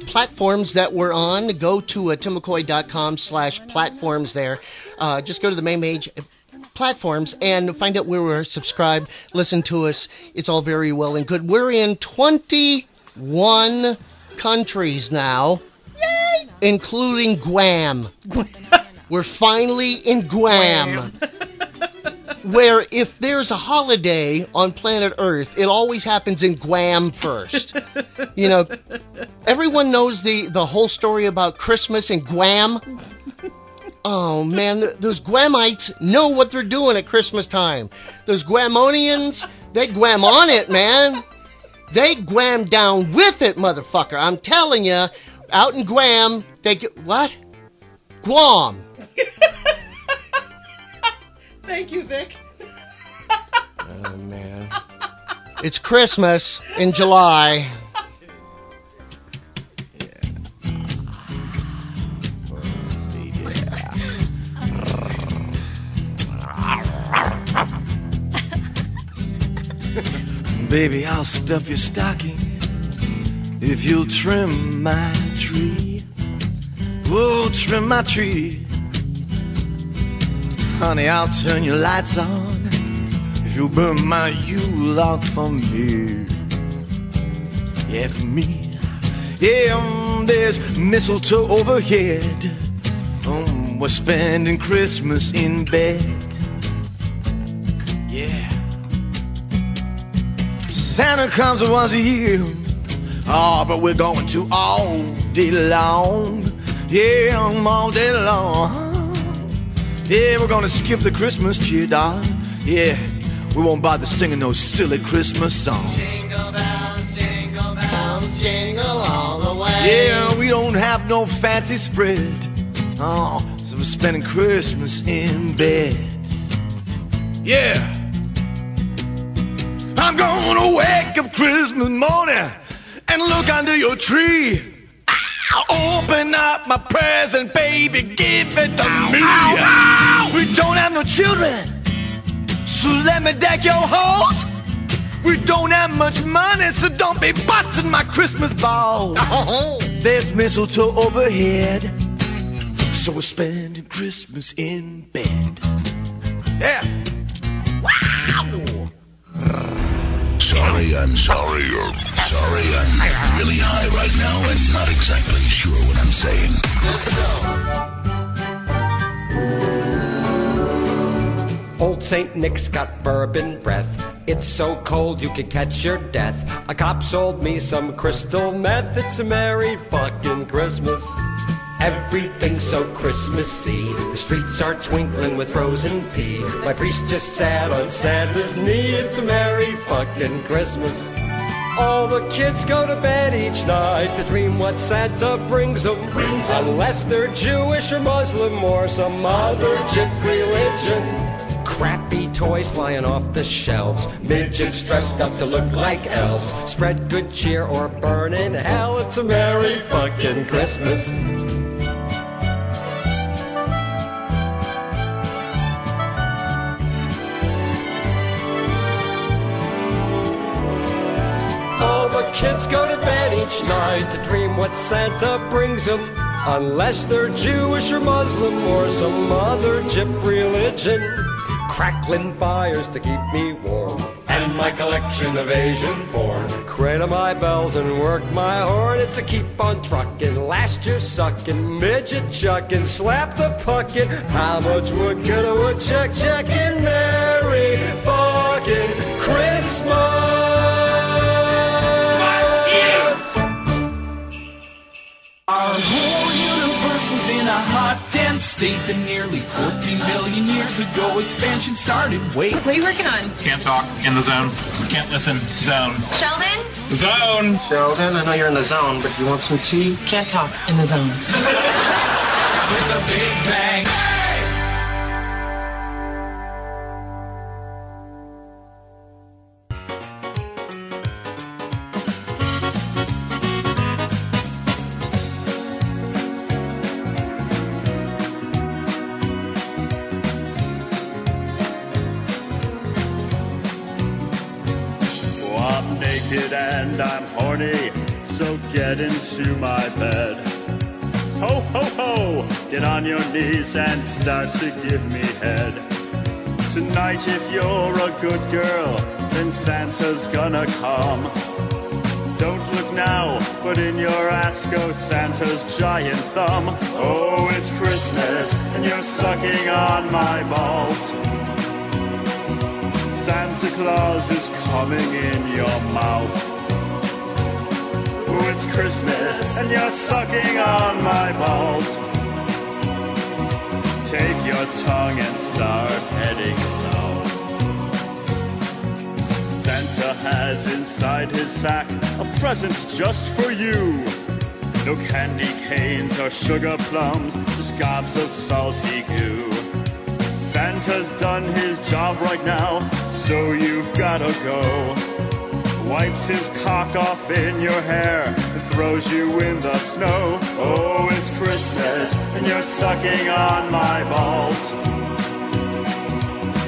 platforms that we're on. Go to uh, timmccoy.com slash platforms. There, uh, just go to the main page platforms and find out where we're subscribed. Listen to us. It's all very well and good. We're in 21 countries now, Yay! including Guam. We're finally in Guam. Where if there's a holiday on planet Earth, it always happens in Guam first. You know, Everyone knows the the whole story about Christmas in Guam. Oh man, those Guamites know what they're doing at Christmas time. Those Guamonians, they Guam on it, man. They Guam down with it, motherfucker. I'm telling you, out in Guam, they get what? Guam. Thank you, Bic. Oh man. It's Christmas in July. Baby, I'll stuff your stocking if you'll trim my tree. Oh, trim my tree. Honey, I'll turn your lights on if you'll burn my Yule log for me. Yeah, for me. Yeah, um, there's mistletoe overhead. Um, we're spending Christmas in bed. Yeah. Santa comes once a year. Oh, but we're going to all day long. Yeah, all day long. Yeah, we're gonna skip the Christmas cheer, darling. Yeah, we won't bother singing those silly Christmas songs. Jingle bells, jingle bells, jingle all the way. Yeah, we don't have no fancy spread. Oh, so we're spending Christmas in bed. Yeah. I'm gonna wake up Christmas morning and look under your tree. I'll open up my present, baby, give it to me. We don't have no children, so let me deck your halls. We don't have much money, so don't be busting my Christmas balls. There's mistletoe overhead, so we're spending Christmas in bed. Yeah. Sorry, I'm sorry. I'm sorry, I'm really high right now and not exactly sure what I'm saying. Old St. Nick's got bourbon breath. It's so cold you could catch your death. A cop sold me some crystal meth. It's a merry fucking Christmas. Everything's so Christmassy. The streets are twinkling with frozen pea. My priest just sat on Santa's knee. It's a merry fucking Christmas. All the kids go to bed each night to dream what Santa brings them. Unless they're Jewish or Muslim or some other jip religion. Crappy toys flying off the shelves. Midgets dressed up to look like elves. Spread good cheer or burn in hell. It's a merry fucking Christmas. Each night to dream what Santa brings them. Unless they're Jewish or Muslim or some other jip religion. Crackling fires to keep me warm. And my collection of Asian porn. Cradle my bells and work my horn. It's a keep on trucking. Last year sucking. Midget chucking. Slap the puckin. How much wood could a woodchuck chucking? Merry fucking Christmas. Our whole universe was in a hot, dense state that nearly 14 billion years ago expansion started. Wait. What are you working on? Can't talk in the zone. Can't listen. Zone. Sheldon? Zone. Sheldon, I know you're in the zone, but you want some tea? Can't talk in the zone. With a big bang. And start to give me head. Tonight, if you're a good girl, then Santa's gonna come. Don't look now, but in your ass goes Santa's giant thumb. Oh, it's Christmas, and you're sucking on my balls. Santa Claus is coming in your mouth Oh, it's Christmas and you're sucking on my balls. Take your tongue and start heading south. Santa has inside his sack a present just for you. No candy canes or sugar plums, just gobs of salty goo. Santa's done his job right now, so you've gotta go. Wipes his cock off in your hair and throws you in the snow. Oh, it's Christmas and you're sucking on my balls.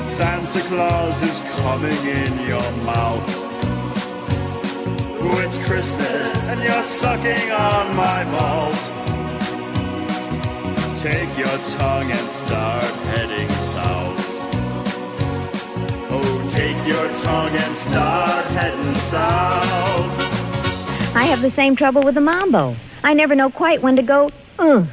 Santa Claus is coming in your mouth. Oh, it's Christmas and you're sucking on my balls. Take your tongue and start heading south. Take your tongue and start heading south. I have the same trouble with the mambo. I never know quite when to go, uh.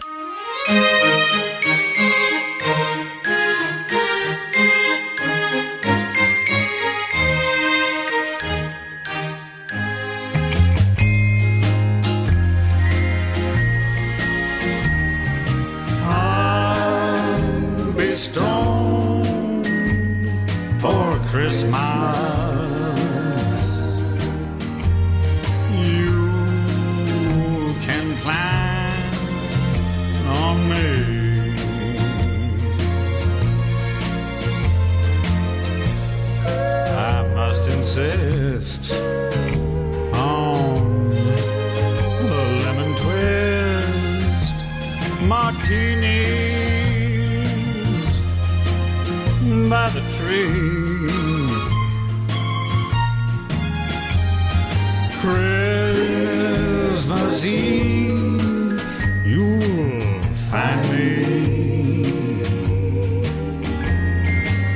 Eve, you'll find me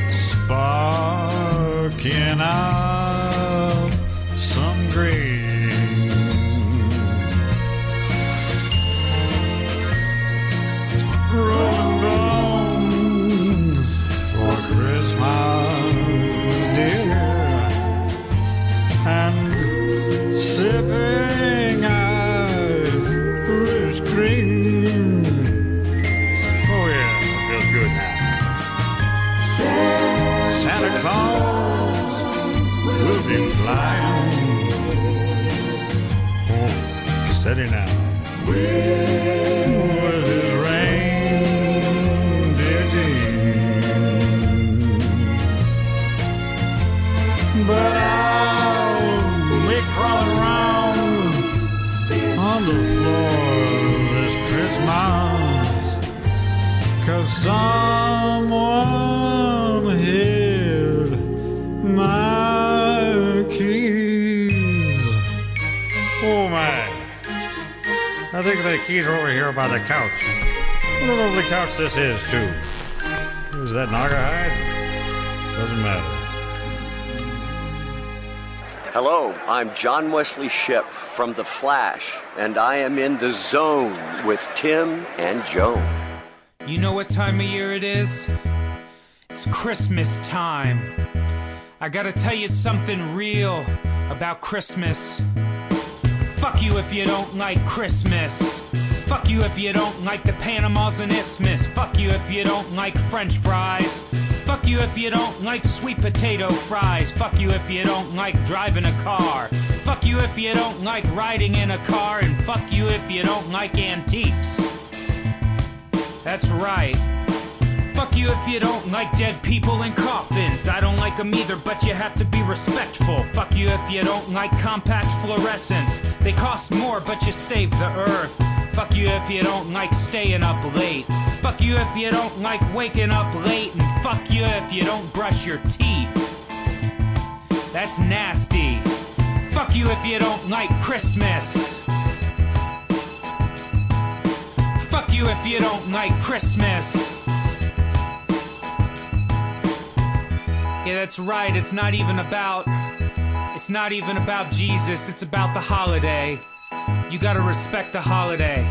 sparking up keys are over here by the couch. What a lovely couch this is, too. Is that Naugahyde? Doesn't matter. Hello, I'm John Wesley Shipp from The Flash, and I am in the zone with Timm and Joan. You know what time of year it is? It's Christmas time. I gotta tell you something real about Christmas. Fuck you if you don't like Christmas. Fuck you if you don't like the Panamas and Isthmus. Fuck you if you don't like French fries. Fuck you if you don't like sweet potato fries. Fuck you if you don't like driving a car. Fuck you if you don't like riding in a car. And fuck you if you don't like antiques. That's right. Fuck you if you don't like dead people in coffins. I don't like them either, but you have to be respectful. Fuck you if you don't like compact fluorescents. They cost more, but you save the earth. Fuck you if you don't like staying up late. Fuck you if you don't like waking up late. And fuck you if you don't brush your teeth. That's nasty. Fuck you if you don't like Christmas. Fuck you if you don't like Christmas. Yeah, that's right. It's not even about. It's not even about Jesus. It's about the holiday. You gotta respect the holiday.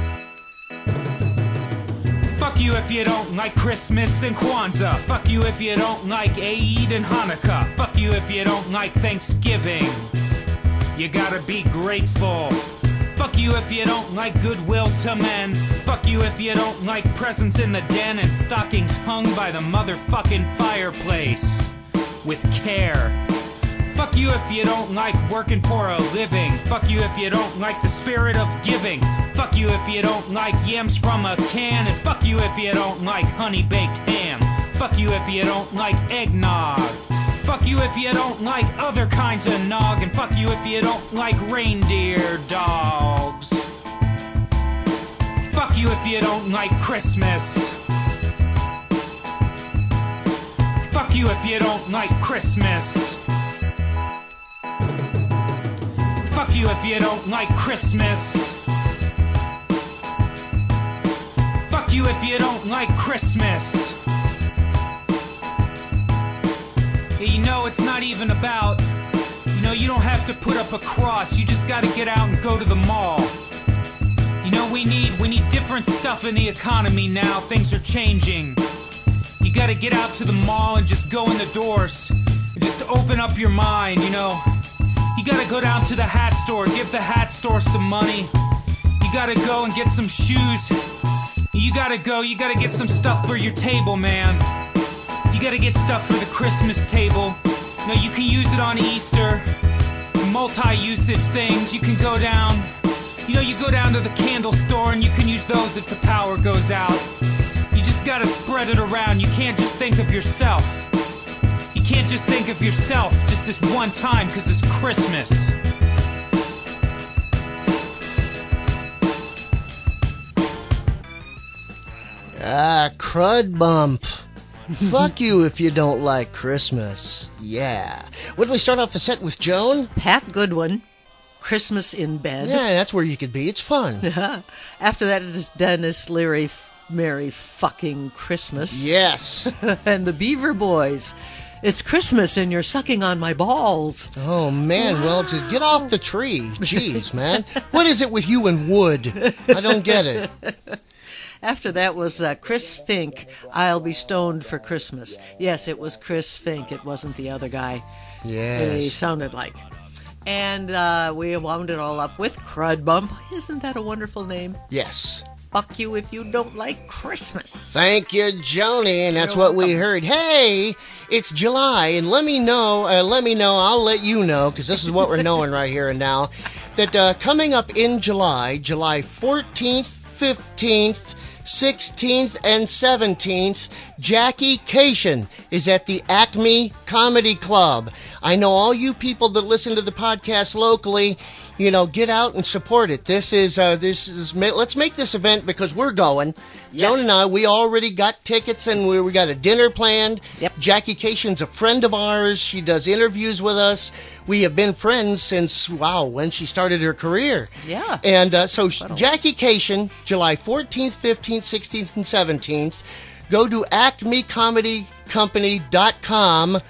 Fuck you if you don't like Christmas and Kwanzaa. Fuck you if you don't like Eid and Hanukkah. Fuck you if you don't like Thanksgiving. You gotta be grateful. Fuck you if you don't like goodwill to men. Fuck you if you don't like presents in the den and stockings hung by the motherfucking fireplace. With care. Fuck you if you don't like working for a living. Fuck you if you don't like the spirit of giving. Fuck you if you don't like yams from a can. And fuck you if you don't like honey baked ham. Fuck you if you don't like eggnog. Fuck you if you don't like other kinds of nog. And fuck you if you don't like reindeer dogs. Fuck you if you don't like Christmas. Fuck you if you don't like Christmas. Fuck you if you don't like Christmas. Fuck you if you don't like Christmas. You know, it's not even about, you know, you don't have to put up a cross. You just gotta get out and go to the mall. You know, we need, we need different stuff in the economy now. Things are changing. You gotta get out to the mall and just go in the doors. And just open up your mind, you know. You gotta go down to the hat store, give the hat store some money. You gotta go and get some shoes. You gotta go, you gotta get some stuff for your table, man. You gotta get stuff for the Christmas table. No, you can use it on Easter. Multi-usage things. You can go down. You know, you go down to the candle store and you can use those if the power goes out. You just gotta spread it around. You can't just think of yourself. You can't just think of yourself just this one time because it's Christmas. Ah, crud bump. Fuck you if you don't like Christmas. Yeah. What did we start off the set with, Joan? Pat Godwin, Christmas in Bed. Yeah, that's where you could be. It's fun. After that is Denis Leary, Merry Fucking Christmas. Yes. and the Beaver Boys. It's Christmas and you're sucking on my balls. Oh man, well just get off the tree. Jeez, man. What is it with you and wood? I don't get it. After that was uh, Chris Fink, I'll Be Stoned for Christmas. Yes, it was Chris Fink. It wasn't the other guy. Yes. He sounded like. And uh, we wound it all up with Crud Bump. Isn't that a wonderful name? Yes. Fuck you if you don't like Christmas. Thank you, Joni, and that's what we heard. Hey, it's July, and let me know, uh, let me know, I'll let you know, because this is what we're knowing right here and now, that uh, coming up in July, July 14th, 15th, 16th, and 17th, Jackie Kashian is at the Acme Comedy Club. I know all you people that listen to the podcast locally, you know, get out and support it. This is, uh, this is, let's make this event because we're going. Joan and I, we already got tickets and we, we got a dinner planned. Yep. Jackie Kashian's a friend of ours. She does interviews with us. We have been friends since, wow, when she started her career. Yeah. And uh, so Jackie Kashian, July 14th, 15th, 16th, and 17th. Go to acmecomedycompany.com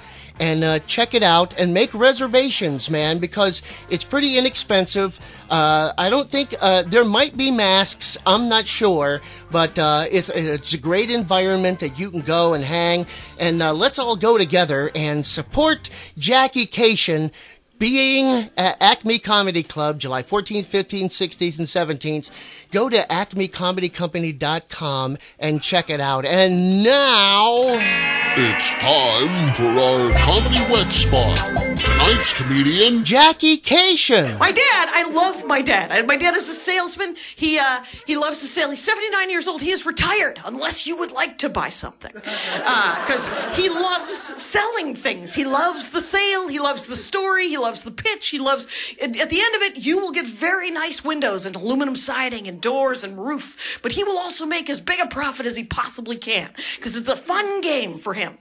and uh, check it out and make reservations, man, because it's pretty inexpensive. Uh, I don't think uh, there might be masks. I'm not sure, but uh, it's it's a great environment that you can go and hang. And uh, let's all go together and support Jackie Kashian being at Acme Comedy Club, July 14th, 15th, 16th, and 17th. Go to acmecomedycompany.com and check it out. And now. It's time for our comedy wet spot. Tonight's comedian, Jackie Kashian. My dad, I love my dad. My dad is a salesman. He uh, he loves to sell. He's 79 years old. He is retired, unless you would like to buy something, because he loves selling things. He loves the sale. He loves the story. He loves the pitch. He loves. At, the end of it, you will get very nice windows and aluminum siding and doors and roof. But he will also make as big a profit as he possibly can, because it's a fun game for him.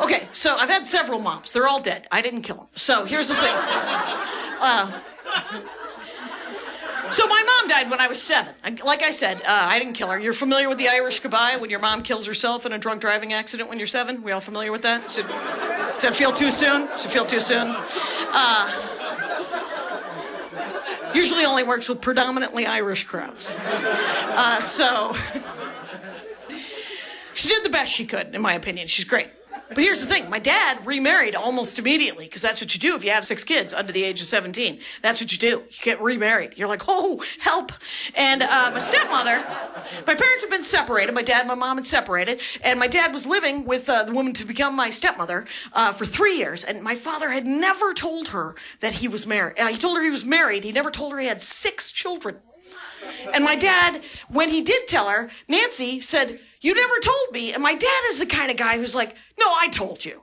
Okay, so I've had several moms. They're all dead. I didn't kill them. So here's the thing. Uh, died when I was seven. I- Like I said, uh, I didn't kill her. You're familiar with the Irish goodbye when your mom kills herself in a drunk driving accident when you're seven? We all familiar with that? Does it, does feel too soon? Does it feel too soon? Uh, usually only works with predominantly Irish crowds. Uh, so she did the best she could, in my opinion. She's great. But here's the thing my dad remarried almost immediately because that's what you do if you have six kids under the age of 17. That's what you do. You get remarried. You're like, oh, help. And uh, my stepmother, my parents have been separated. My dad and my mom had separated. And my dad was living with uh, the woman to become my stepmother uh, for three years. And my father had never told her that he was married. Uh, he told her he was married. He never told her he had six children. And my dad, when he did tell her, Nancy said, You never told me. And my dad is the kind of guy who's like, No, I told you.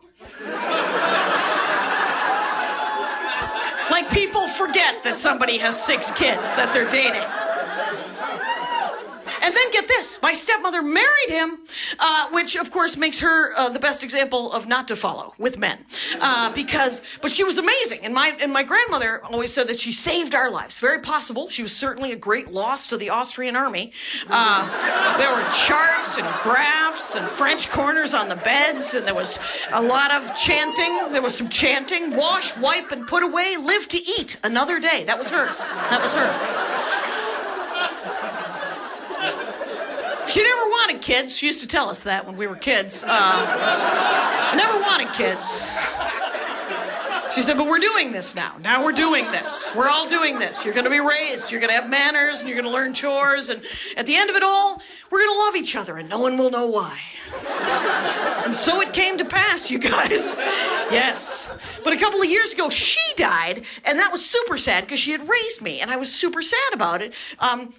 like people forget that somebody has six kids that they're dating. And then get this my stepmother married him, uh, which of course makes her uh, the best example of not to follow with men. Uh, because, but she was amazing. And my, and my grandmother always said that she saved our lives. Very possible. She was certainly a great loss to the Austrian army. Uh, there were charts and graphs and French corners on the beds, and there was a lot of chanting. There was some chanting wash, wipe, and put away, live to eat another day. That was hers. That was hers. She never wanted kids. She used to tell us that when we were kids. Uh, I never wanted kids. She said, but we're doing this now. Now we're doing this. We're all doing this. You're going to be raised. You're going to have manners and you're going to learn chores. And at the end of it all, we're going to love each other and no one will know why. And so it came to pass, you guys. Yes. But a couple of years ago, she died, and that was super sad because she had raised me, and I was super sad about it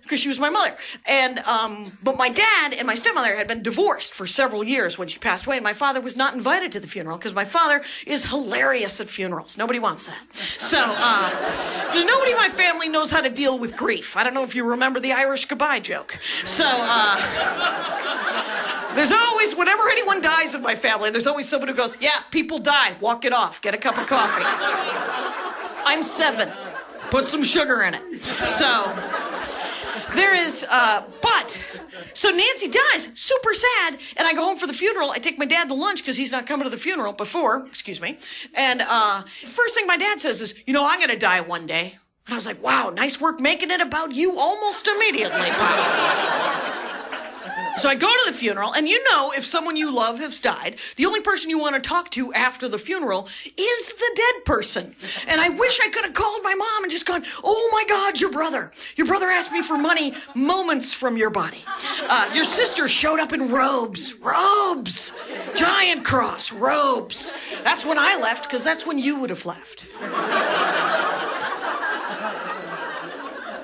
because she was my mother. And um, but my dad and my stepmother had been divorced for several years when she passed away, and my father was not invited to the funeral because my father is hilarious at funerals. Nobody wants that. So uh, because nobody in my family knows how to deal with grief. I don't know if you remember the Irish goodbye joke. So. Uh, there's always, whenever anyone dies in my family, there's always someone who goes, Yeah, people die. Walk it off. Get a cup of coffee. I'm seven. Put some sugar in it. So, there is, uh, but, so Nancy dies, super sad, and I go home for the funeral. I take my dad to lunch because he's not coming to the funeral before, excuse me. And, uh, first thing my dad says is, You know, I'm going to die one day. And I was like, Wow, nice work making it about you almost immediately, Pop. So I go to the funeral, and you know, if someone you love has died, the only person you want to talk to after the funeral is the dead person. And I wish I could have called my mom and just gone, "Oh my God, your brother! Your brother asked me for money moments from your body. Uh, your sister showed up in robes, robes, giant cross, robes. That's when I left, because that's when you would have left."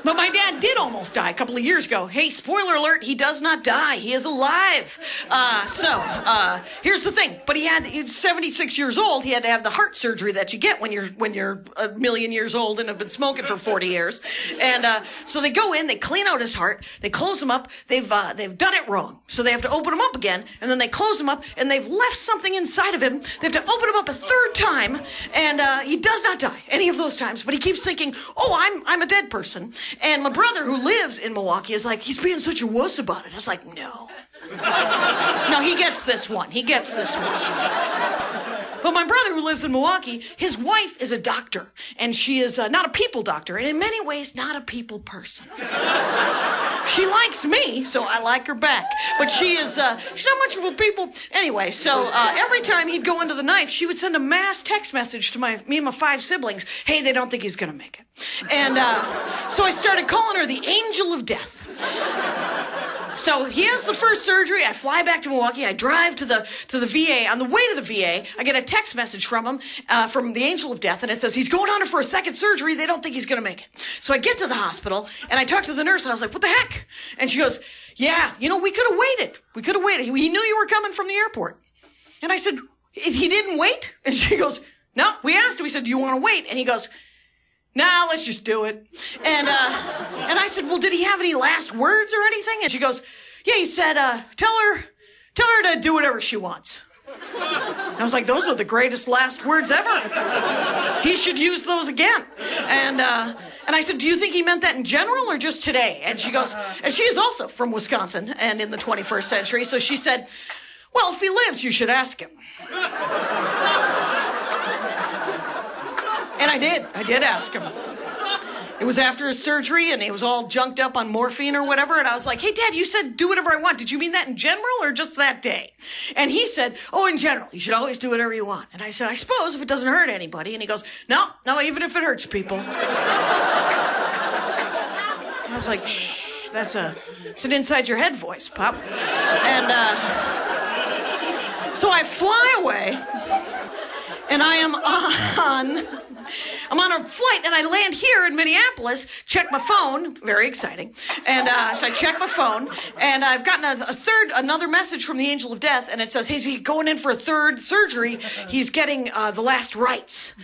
But my dad did almost die a couple of years ago. Hey, spoiler alert, he does not die. He is alive. Uh, so, uh, here's the thing. But he had, he's 76 years old. He had to have the heart surgery that you get when you're, when you're a million years old and have been smoking for 40 years. And, uh, so they go in, they clean out his heart, they close him up, they've, uh, they've done it wrong. So they have to open him up again, and then they close him up, and they've left something inside of him. They have to open him up a third time, and, uh, he does not die any of those times, but he keeps thinking, oh, I'm, I'm a dead person. And my brother who lives in Milwaukee is like, he's being such a wuss about it. I was like, no. no, he gets this one. He gets this one. But my brother who lives in Milwaukee, his wife is a doctor, and she is uh, not a people doctor, and in many ways, not a people person. She likes me, so I like her back. But she is, uh, she's not much of a people. Anyway, so uh, every time he'd go into the knife, she would send a mass text message to my me and my five siblings. Hey, they don't think he's gonna make it. And uh, so I started calling her the angel of death. So he has the first surgery. I fly back to Milwaukee. I drive to the to the VA. On the way to the VA, I get a text message from him uh, from the Angel of Death, and it says he's going on for a second surgery. They don't think he's going to make it. So I get to the hospital and I talk to the nurse, and I was like, "What the heck?" And she goes, "Yeah, you know, we could have waited. We could have waited. He knew you were coming from the airport." And I said, "He didn't wait." And she goes, "No, we asked him. We said, do you want to wait?" And he goes. Nah, let's just do it. And uh, and I said, well, did he have any last words or anything? And she goes, yeah, he said, uh, tell her, tell her to do whatever she wants. I was like, those are the greatest last words ever. He should use those again. And uh, and I said, do you think he meant that in general or just today? And she goes, and she is also from Wisconsin and in the 21st century. So she said, well, if he lives, you should ask him. And I did. I did ask him. it was after his surgery and he was all junked up on morphine or whatever. And I was like, hey, Dad, you said do whatever I want. Did you mean that in general or just that day? And he said, oh, in general. You should always do whatever you want. And I said, I suppose if it doesn't hurt anybody. And he goes, no, no, even if it hurts people. I was like, shh, that's a, it's an inside your head voice, Pop. And, uh, so I fly away and I am on I'm on a flight and I land here in Minneapolis, check my phone, very exciting. And uh, so I check my phone and I've gotten a, a third, another message from the angel of death and it says, he's he going in for a third surgery. He's getting uh, the last rites.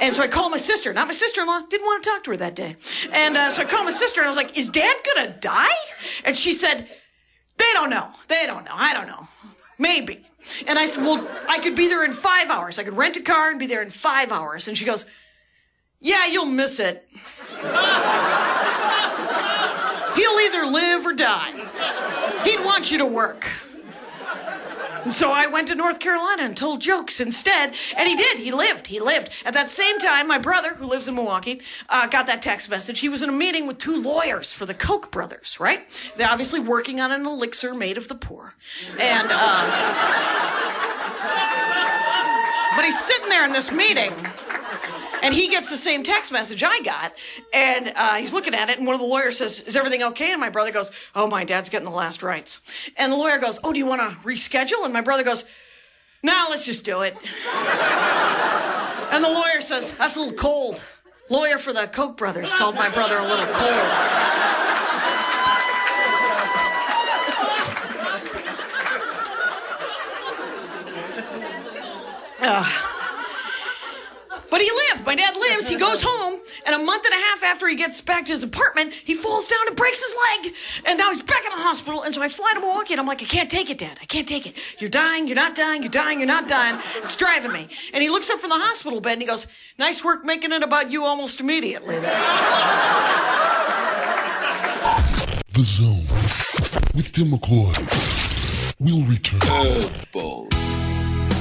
And so I call my sister, not my sister-in-law, didn't want to talk to her that day. And uh, so I call my sister and I was like, is dad gonna die? And she said, they don't know. They don't know. I don't know. Maybe. And I said, well, I could be there in five hours. I could rent a car and be there in five hours. And she goes, yeah, you'll miss it. He'll either live or die. He'd want you to work. And so I went to North Carolina and told jokes instead, and he did. He lived. He lived. At that same time, my brother, who lives in Milwaukee, uh, got that text message. He was in a meeting with two lawyers for the Koch brothers, right? They're obviously working on an elixir made of the poor. And, uh, but he's sitting there in this meeting. And he gets the same text message I got, and uh, he's looking at it, and one of the lawyers says, "Is everything okay?" And my brother goes, "Oh, my dad's getting the last rites." And the lawyer goes, "Oh, do you want to reschedule?" And my brother goes, "No, let's just do it." and the lawyer says, "That's a little cold." Lawyer for the Koch brothers called my brother a little cold. Uh, but he lived. My dad lives. He goes home, and a month and a half after he gets back to his apartment, he falls down and breaks his leg. And now he's back in the hospital. And so I fly to Milwaukee, and I'm like, I can't take it, Dad. I can't take it. You're dying. You're not dying. You're dying. You're not dying. It's driving me. And he looks up from the hospital bed and he goes, Nice work making it about you almost immediately. The Zone with Timm McCoy. We'll return.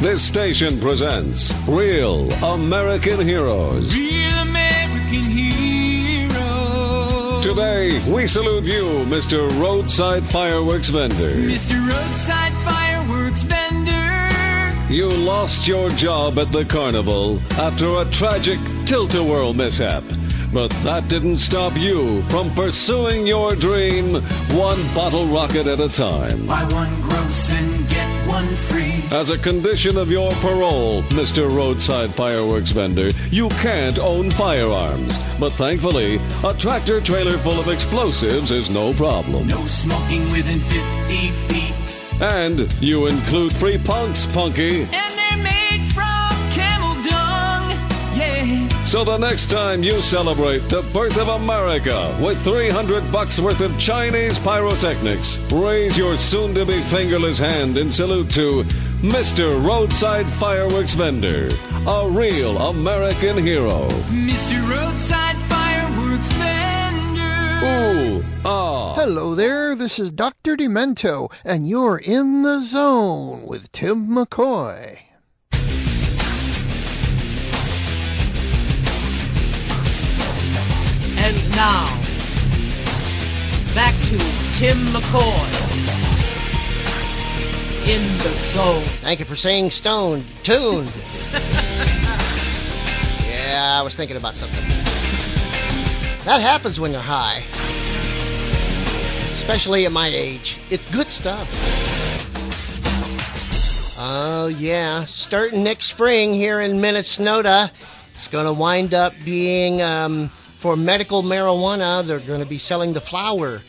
This station presents Real American Heroes. Real American hero. Today, we salute you, Mr. Roadside Fireworks Vendor. Mr. Roadside Fireworks Vendor. You lost your job at the carnival after a tragic tilt-a-whirl mishap. But that didn't stop you from pursuing your dream one bottle rocket at a time. Buy one gross and get one free. As a condition of your parole, Mr. Roadside Fireworks Vendor, you can't own firearms. But thankfully, a tractor trailer full of explosives is no problem. No smoking within 50 feet. And you include free punks, Punky. And So the next time you celebrate the birth of America with 300 bucks worth of Chinese pyrotechnics, raise your soon to be fingerless hand in salute to Mr. Roadside Fireworks Vendor, a real American hero. Mr. Roadside Fireworks Vendor. Ooh, ah. Hello there, this is Dr. Demento, and you're in the zone with Timm McCoy. And now, back to Timm McCoy in the zone. Thank you for saying stoned, tuned. yeah, I was thinking about something. That happens when you're high. Especially at my age. It's good stuff. Oh, yeah. Starting next spring here in Minnesota, it's going to wind up being um, for medical marijuana. They're going to be selling the flower,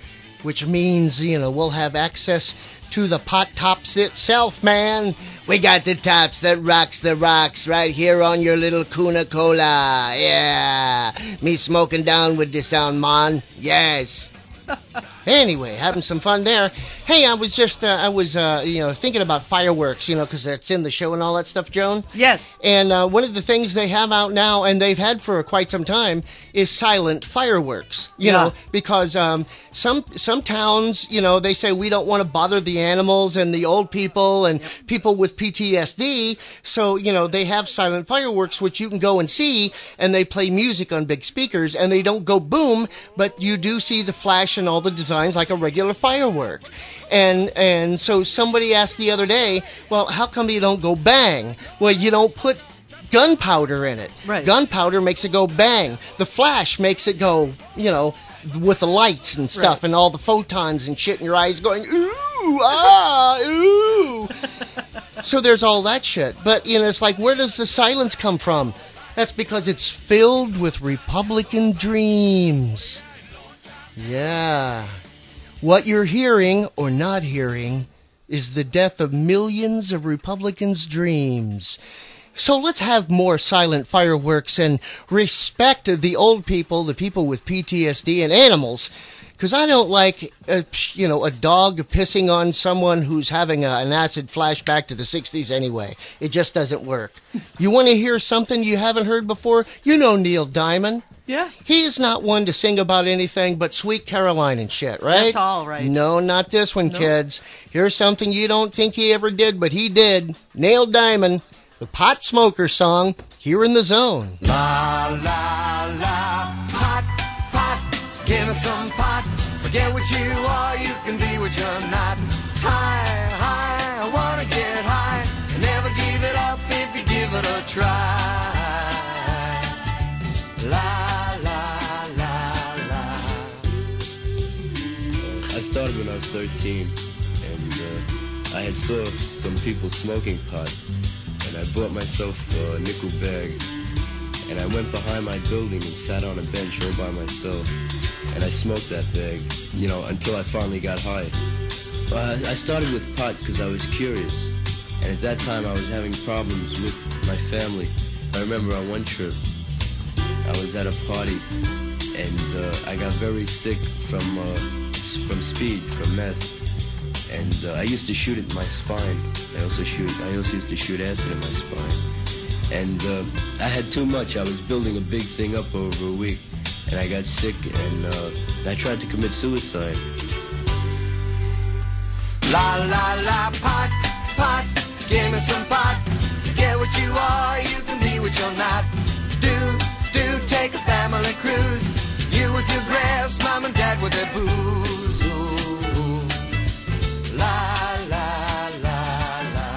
which means, you know, we'll have access to the pot tops itself, man. We got the tops that rocks the rocks right here on your little Kuna Cola. Yeah. Me smoking down with the sound, man. Yes. Anyway, having some fun there. Hey, I was just, uh, I was, uh, you know, thinking about fireworks, you know, because that's in the show and all that stuff, Joan. Yes. And uh, one of the things they have out now, and they've had for quite some time, is silent fireworks. You Yeah. know, because um, some some towns, you know, they say we don't want to bother the animals and the old people and people with PTSD. So you know, they have silent fireworks, which you can go and see, and they play music on big speakers, and they don't go boom, but you do see the flash and all the designs like a regular firework. And and so somebody asked the other day, well, how come you don't go bang? Well, you don't put gunpowder in it. Right. Gunpowder makes it go bang. The flash makes it go, you know, with the lights and stuff Right. and all the photons and shit in your eyes going, ooh, ah, ooh. so there's all that shit. But, you know, it's like, where does the silence come from? That's because it's filled with Republican dreams. Yeah. What you're hearing or not hearing is the death of millions of Republicans' dreams. So let's have more silent fireworks and respect the old people, the people with PTSD, and animals. Because I don't like, uh, you know, a dog pissing on someone who's having a, an acid flashback to the 60s anyway. It just doesn't work. You want to hear something you haven't heard before? You know Neil Diamond. Yeah. He is not one to sing about anything but Sweet Caroline and shit, right? That's all right. No, not this one, kids. Here's something you don't think he ever did, but he did. Neil Diamond, the pot smoker song, here in the zone. La la la, pot, pot, give us some Forget what you are, you can be what you're not. High, high, I wanna get high. Never give it up if you give it a try. La la la la. I started when I was 13, and uh, I had saw some people smoking pot, and I bought myself a nickel bag, and I went behind my building and sat on a bench all by myself, and I smoked that thing, you know, until I finally got high. I started with pot because I was curious, and at that time I was having problems with my family. I remember on one trip, I was at a party, and uh, I got very sick from uh, from speed, from meth, and uh, I used to shoot it in my spine. I also shoot. I also used to shoot acid in my spine, and uh, I had too much. I was building a big thing up over a week, and I got sick, and uh, I tried to commit suicide. La la la, pot, pot, give me some pot. Forget what you are, you can be what you're not. Do, do, take a family cruise. You with your grass, mom and dad with their booze. Ooh. La la la la.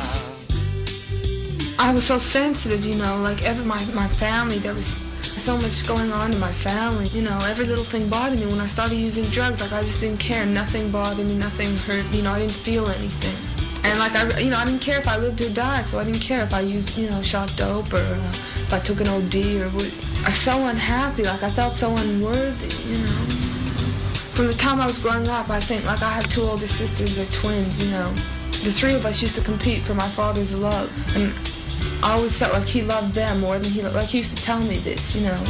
I was so sensitive, you know, like every my, my family, there was so much going on in my family. You know, every little thing bothered me. When I started using drugs, like I just didn't care. Nothing bothered me, nothing hurt me, you know, I didn't feel anything. And like I, you know, I didn't care if I lived or died, so I didn't care if I used, you know, shot dope or uh, if I took an OD or what. I was so unhappy, like I felt so unworthy, you know. From the time I was growing up, I think like I have two older sisters, they're twins, you know. The three of us used to compete for my father's love, and I always felt like he loved them more than he like he used to tell me this, you know.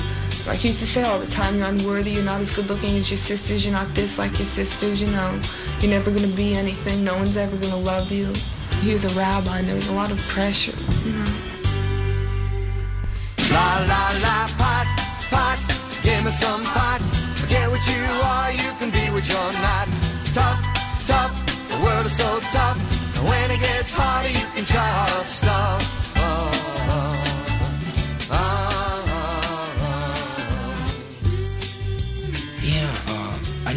Like he used to say all the time, you're unworthy, you're not as good looking as your sisters, you're not this like your sisters, you know. You're never gonna be anything, no one's ever gonna love you. He was a rabbi and there was a lot of pressure, you know. La la la, pot, pot, give me some pot. Forget what you are, you can be what you're not. Tough, tough, the world is so tough. And when it gets harder, you can try harder stuff.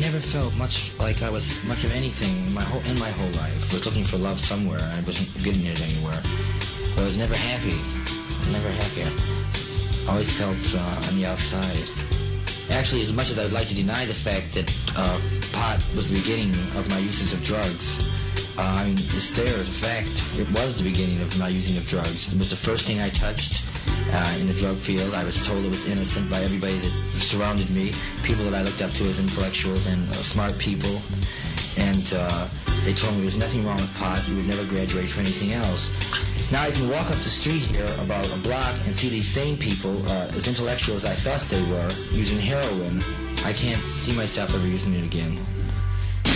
Never felt much like I was much of anything in my whole in my whole life. I was looking for love somewhere, I wasn't getting it anywhere. I was never happy. Never happy. I always felt uh, on the outside. Actually, as much as I would like to deny the fact that uh, pot was the beginning of my uses of drugs, uh, I mean, it's there as a fact. It was the beginning of my using of drugs. It was the first thing I touched uh, in the drug field. I was told it was innocent by everybody that surrounded me, people that I looked up to as intellectuals and uh, smart people. And uh, they told me there was nothing wrong with pot. You would never graduate from anything else. Now I can walk up the street here about a block and see these same people, uh, as intellectual as I thought they were, using heroin I can't see myself ever using it again.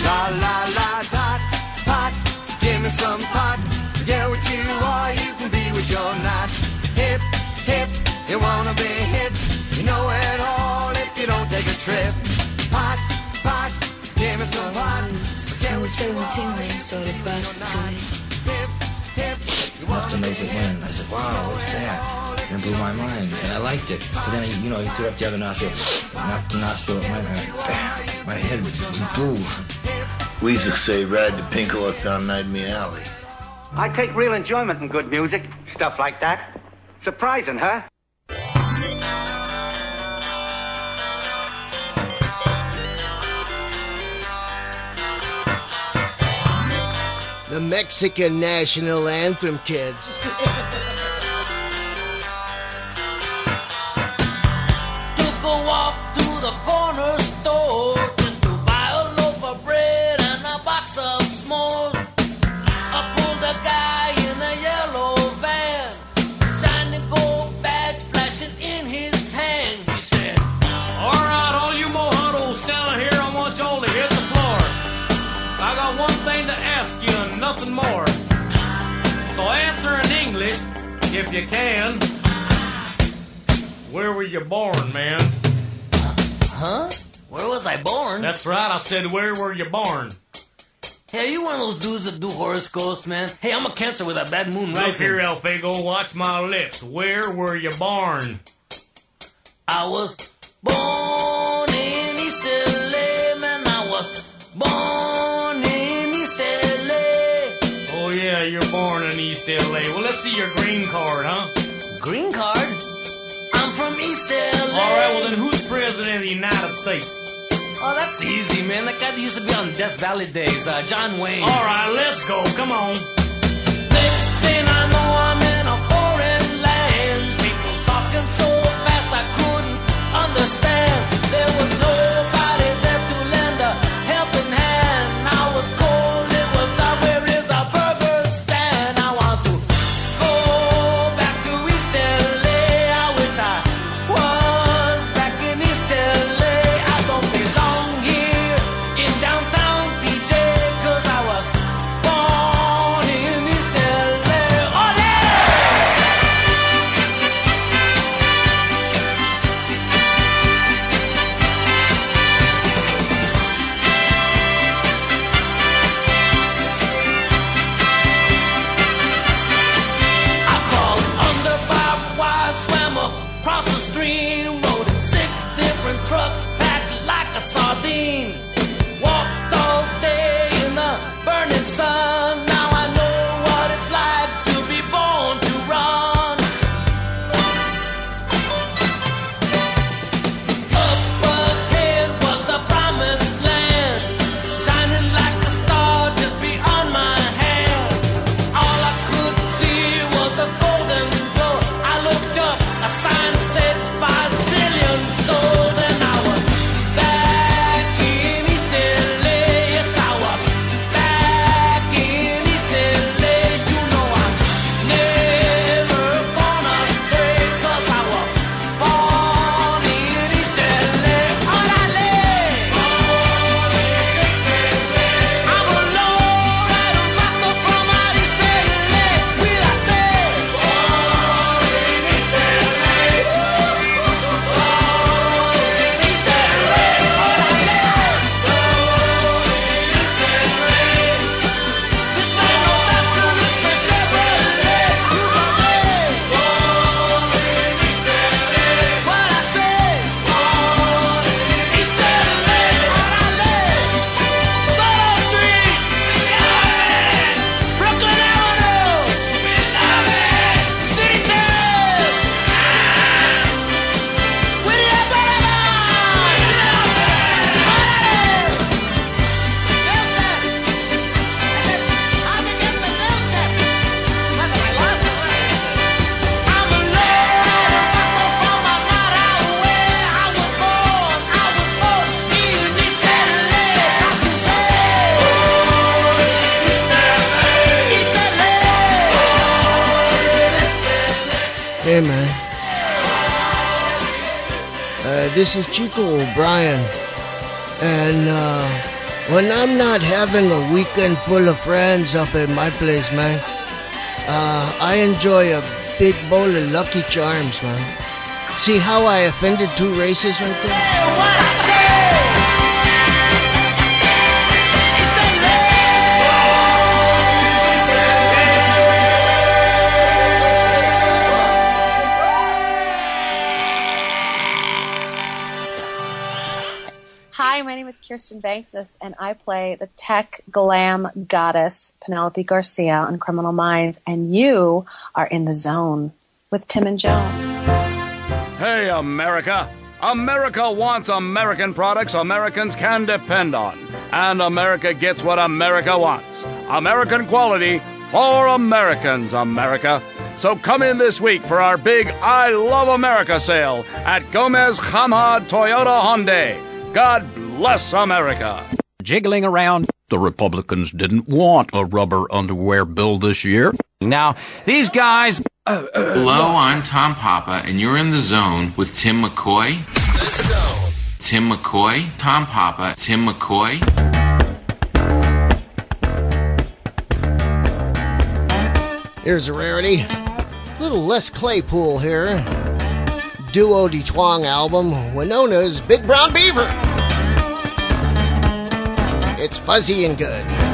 La la la dot pot, give me some pot. Forget what you are, you can be what you're not. Hip hip, you wanna be hip. You know it all if you don't take a trip. Pot pot, give me some pot. I was 17 when I saw the bus to me. Left the note it went. I said, wow, what's that? And it blew my mind. And I liked it. But then, he, you know, he threw up the other nostril. Knocked the nostril at my, uh, my head blew. Weezer say ride the pink horse down Nightmare Alley. I take real enjoyment in good music, stuff like that. Surprising, huh? The Mexican national anthem, kids. you can. Where were you born, man? Huh? Where was I born? That's right, I said, where were you born? Hey, are you one of those dudes that do horoscopes, man? Hey, I'm a cancer with a bad moon right? Look here, El Fago, watch my lips. Where were you born? I was born see your green card, huh? Green card? I'm from East LA. All right, well, then who's president of the United States? Oh, that's easy, man. That guy that used to be on Death Valley Days, uh, John Wayne. All right, let's go. Come on. Next thing I know, I'm in this is Chico O'Brien. And uh, when I'm not having a weekend full of friends up at my place, man, uh, I enjoy a big bowl of Lucky Charms, man. See how I offended two races right there? Kirsten Vangsness, and I play the tech glam goddess Penelope Garcia on Criminal Minds, and you are in the zone with Timm and Joan. Hey, America! America wants American products Americans can depend on. And America gets what America wants American quality for Americans, America. So come in this week for our big I Love America sale at Gomez Hamad Toyota Hyundai. God bless America. jiggling around. The Republicans didn't want a rubber underwear bill this year. Now, these guys. Hello, I'm Tom Papa, and you're in the zone with Timm McCoy. The zone. Timm McCoy, Tom Papa, Timm McCoy. Here's a rarity. A Little Les Claypool here. Duo de Twang album, Winona's Big Brown Beaver. It's fuzzy and good.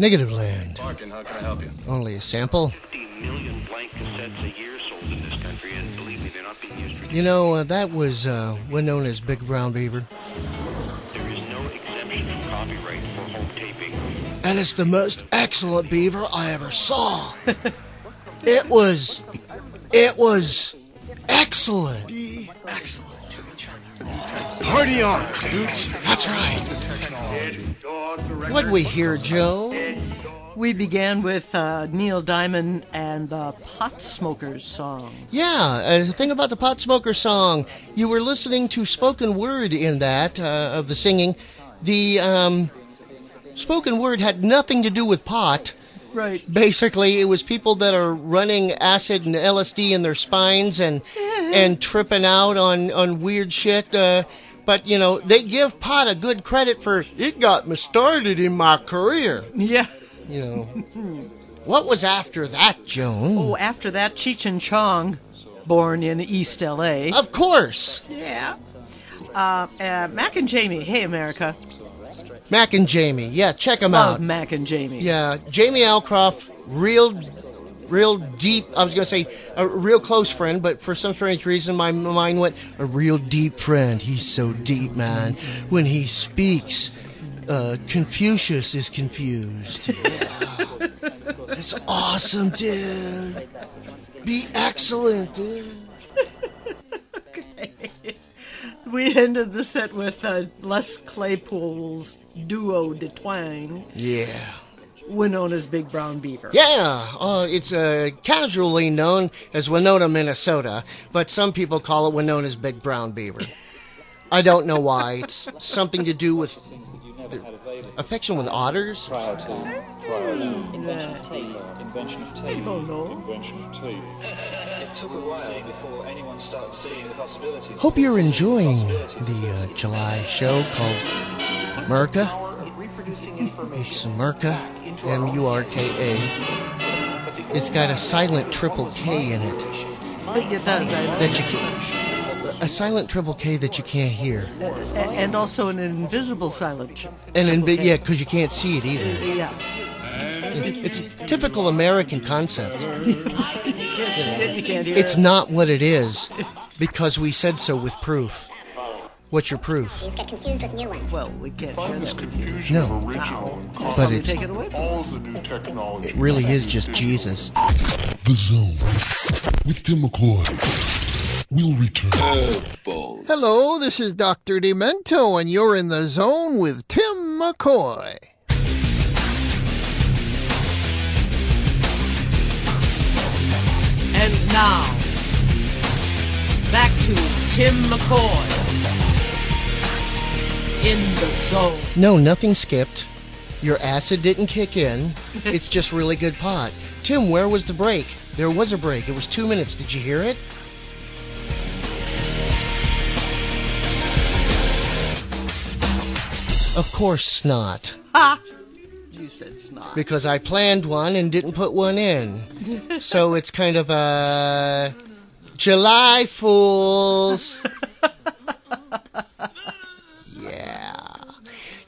Negativland. Barkin, how can I help you? Only a sample. million blank cassettes a year sold in this country, and believe me, they're not being used for You know, uh, that was uh, one known as Big Brown Beaver. There is no exemption from copyright for home taping. And it's the most excellent beaver I ever saw. it was. It was excellent. Be excellent to each other. Party on, dudes. That's right. What'd we hear, Joe? We began with uh, Neil Diamond and the Pot Smokers song. Yeah, uh, the thing about the Pot Smoker song, you were listening to spoken word in that, uh, of the singing. The um, spoken word had nothing to do with pot. Right. Basically, it was people that are running acid and LSD in their spines and and tripping out on, on weird shit. Uh, but, you know, they give pot a good credit for it got me started in my career. Yeah. You know. What was after that, Joan? Oh, after that, Cheech and Chong, born in East L.A. Of course. Yeah. Uh, uh, Mack and Jamie. Hey, America. Mack and Jamie. Yeah, check them Love out. Mack and Jamie. Yeah, Jamie Alcroft, real, real deep. I was gonna say a real close friend, but for some strange reason, my mind went a real deep friend. He's so deep, man. When he speaks, uh, Confucius is confused. Yeah. it's awesome, dude. Be excellent, dude. okay. We ended the set with uh, Les Claypool's duo de twang, Yeah. Winona's Big Brown Beaver. Yeah, uh, it's uh, casually known as Winona, Minnesota, but some people call it Winona's Big Brown Beaver. I don't know why. It's something to do with the affection with otters. Prior to, prior to invention of tape, invention of tape, invention of tape. It took a while before anyone started seeing the possibilities. Hope you're enjoying the uh, July show called Murka. It's Murka, M U R K A. It's got a silent triple K in it It does. That you can, a silent triple K that you can't hear, A- and also an invisible silent. and in, yeah, because you can't see it either. Yeah. It's a typical American concept. you can't see it, you can't hear It's it. not what it is because we said so with proof. What's your proof? Get confused with new ones. Well, we can't share that with you. No, Now, but it's take it away from us. it really is just Jesus. The Zone with Timm McCoy. We'll return. Hello, this is Dr. Demento, and you're in the zone with Timm McCoy. And now, back to Timm McCoy in the zone. No, nothing skipped. Your acid didn't kick in. It's just really good pot. Timm, where was the break? There was a break. It was two minutes. Did you hear it? Of course not. Ha! You said snot. Because I planned one and didn't put one in. So it's kind of a July Fools. yeah.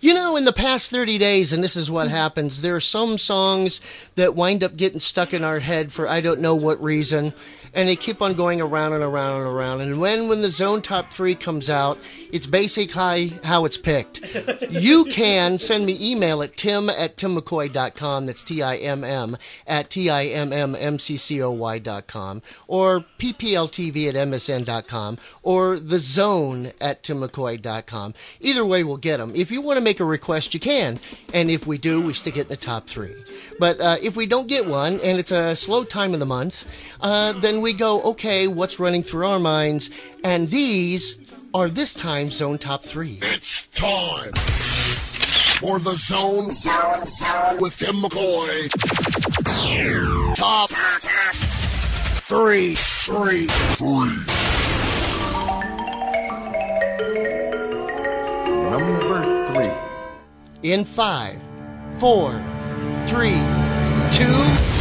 You know, in the past 30 days, and this is what mm-hmm. happens, there are some songs that wind up getting stuck in our head for I don't know what reason, and they keep on going around and around and around. And when, when the Zone Top 3 comes out, it's basically how it's picked. You can send me email at tim at timmccoy.com, that's T-I-M-M, at T-I-M-M-M-C-C-O-Y dot com, or ppltv at msn.com, or the zone at timmccoy.com. Either way, we'll get them. If you want to make a request, you can. And if we do, we stick it in the top three. But uh, if we don't get one, and it's a slow time of the month, uh, then we go, okay, what's running through our minds? And these are this time zone top three. It's time for the Zone zone with Timm McCoy. Top three, three, three. Number three. In five, four, three, two.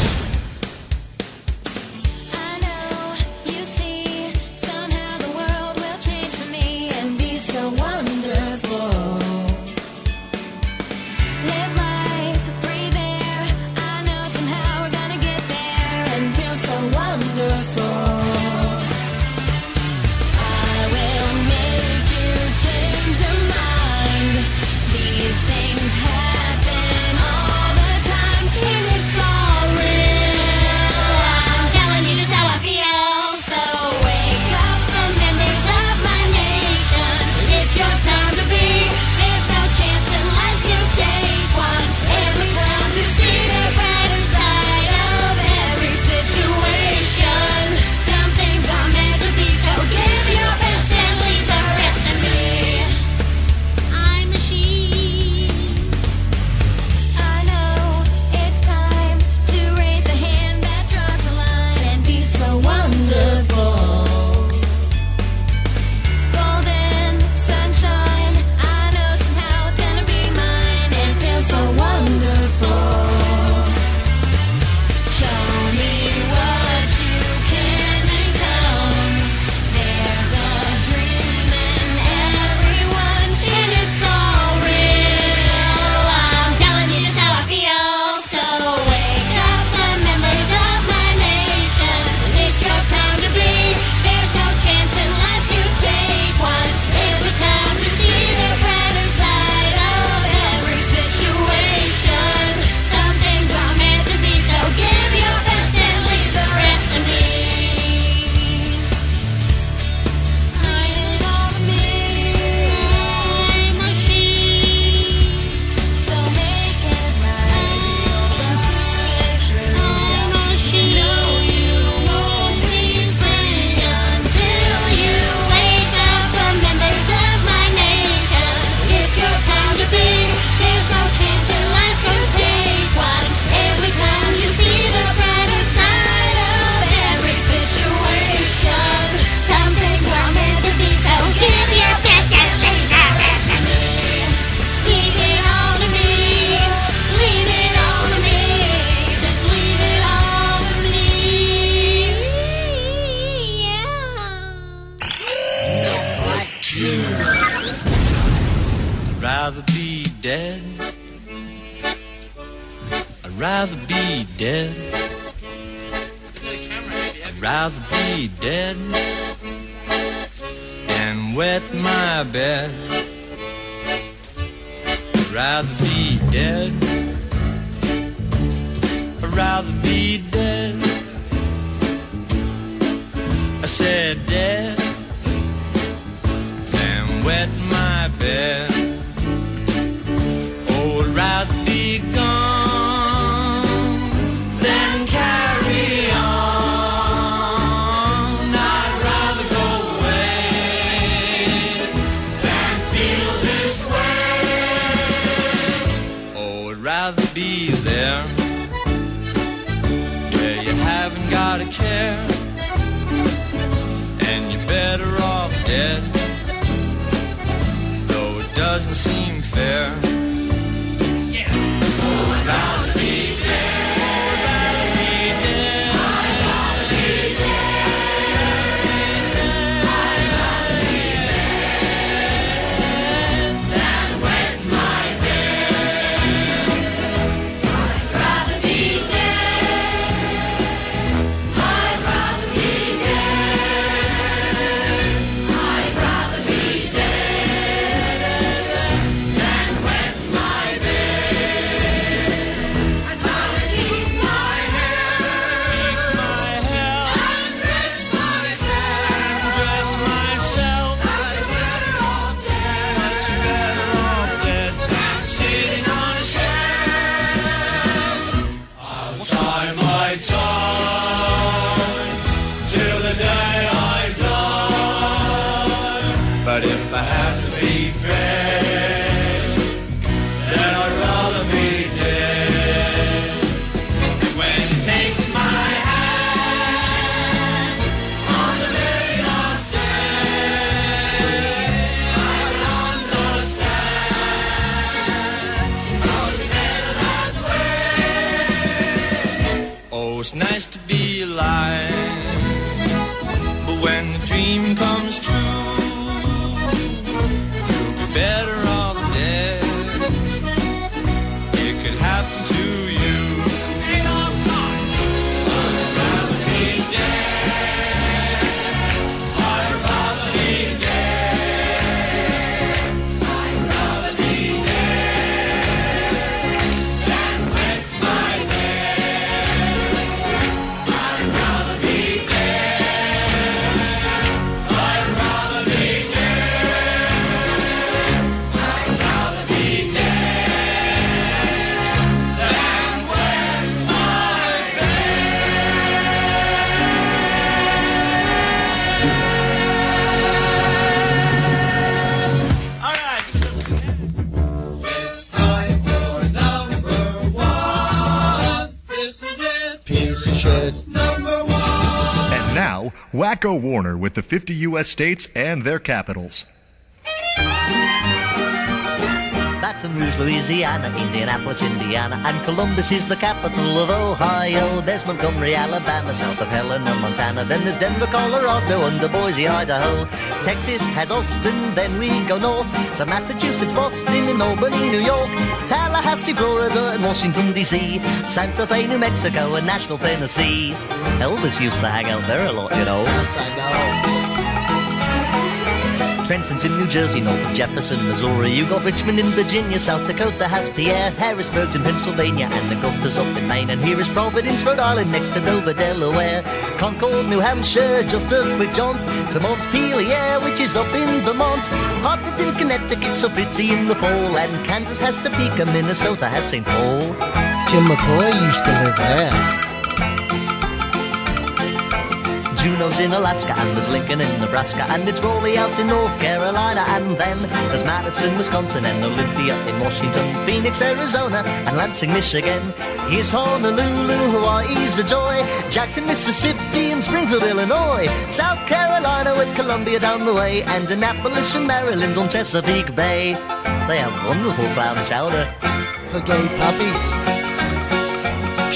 And wet my bed. Rather be dead. Rather be dead. I said dead now, Warner with the 50 U.S. states and their capitals. Baton Rouge, Louisiana, Indianapolis, Indiana, and Columbus is the capital of Ohio. There's Montgomery, Alabama, south of Helena, Montana. Then there's Denver, Colorado, under Boise, Idaho. Texas has Austin, then we go north to Massachusetts, Boston, and Albany, New York. Tallahassee, Florida, and Washington, D.C. Santa Fe, New Mexico, and Nashville, Tennessee. Elvis used to hang out there a lot, you know. Yes, I know. Trenton's in New Jersey, north Jefferson, Missouri. You got Richmond in Virginia, South Dakota has Pierre. Harrisburg's in Pennsylvania, and the Augusta's up in Maine. And here is Providence, Rhode Island, next to Dover, Delaware. Concord, New Hampshire, just a quick jaunt to Montpelier, which is up in Vermont. Hartford's in Connecticut, so pretty in the fall. And Kansas has Topeka, Minnesota has St. Paul. Timm McCoy used to live there. Juneau's in Alaska, and there's Lincoln in Nebraska, and it's Raleigh out in North Carolina, and then there's Madison, Wisconsin, and Olympia in Washington, Phoenix, Arizona, and Lansing, Michigan. Here's Honolulu, Hawaii's a joy, Jackson, Mississippi, and Springfield, Illinois, South Carolina with Columbia down the way, and Annapolis and Maryland on Chesapeake Bay. They have wonderful clown chowder. For gay puppies.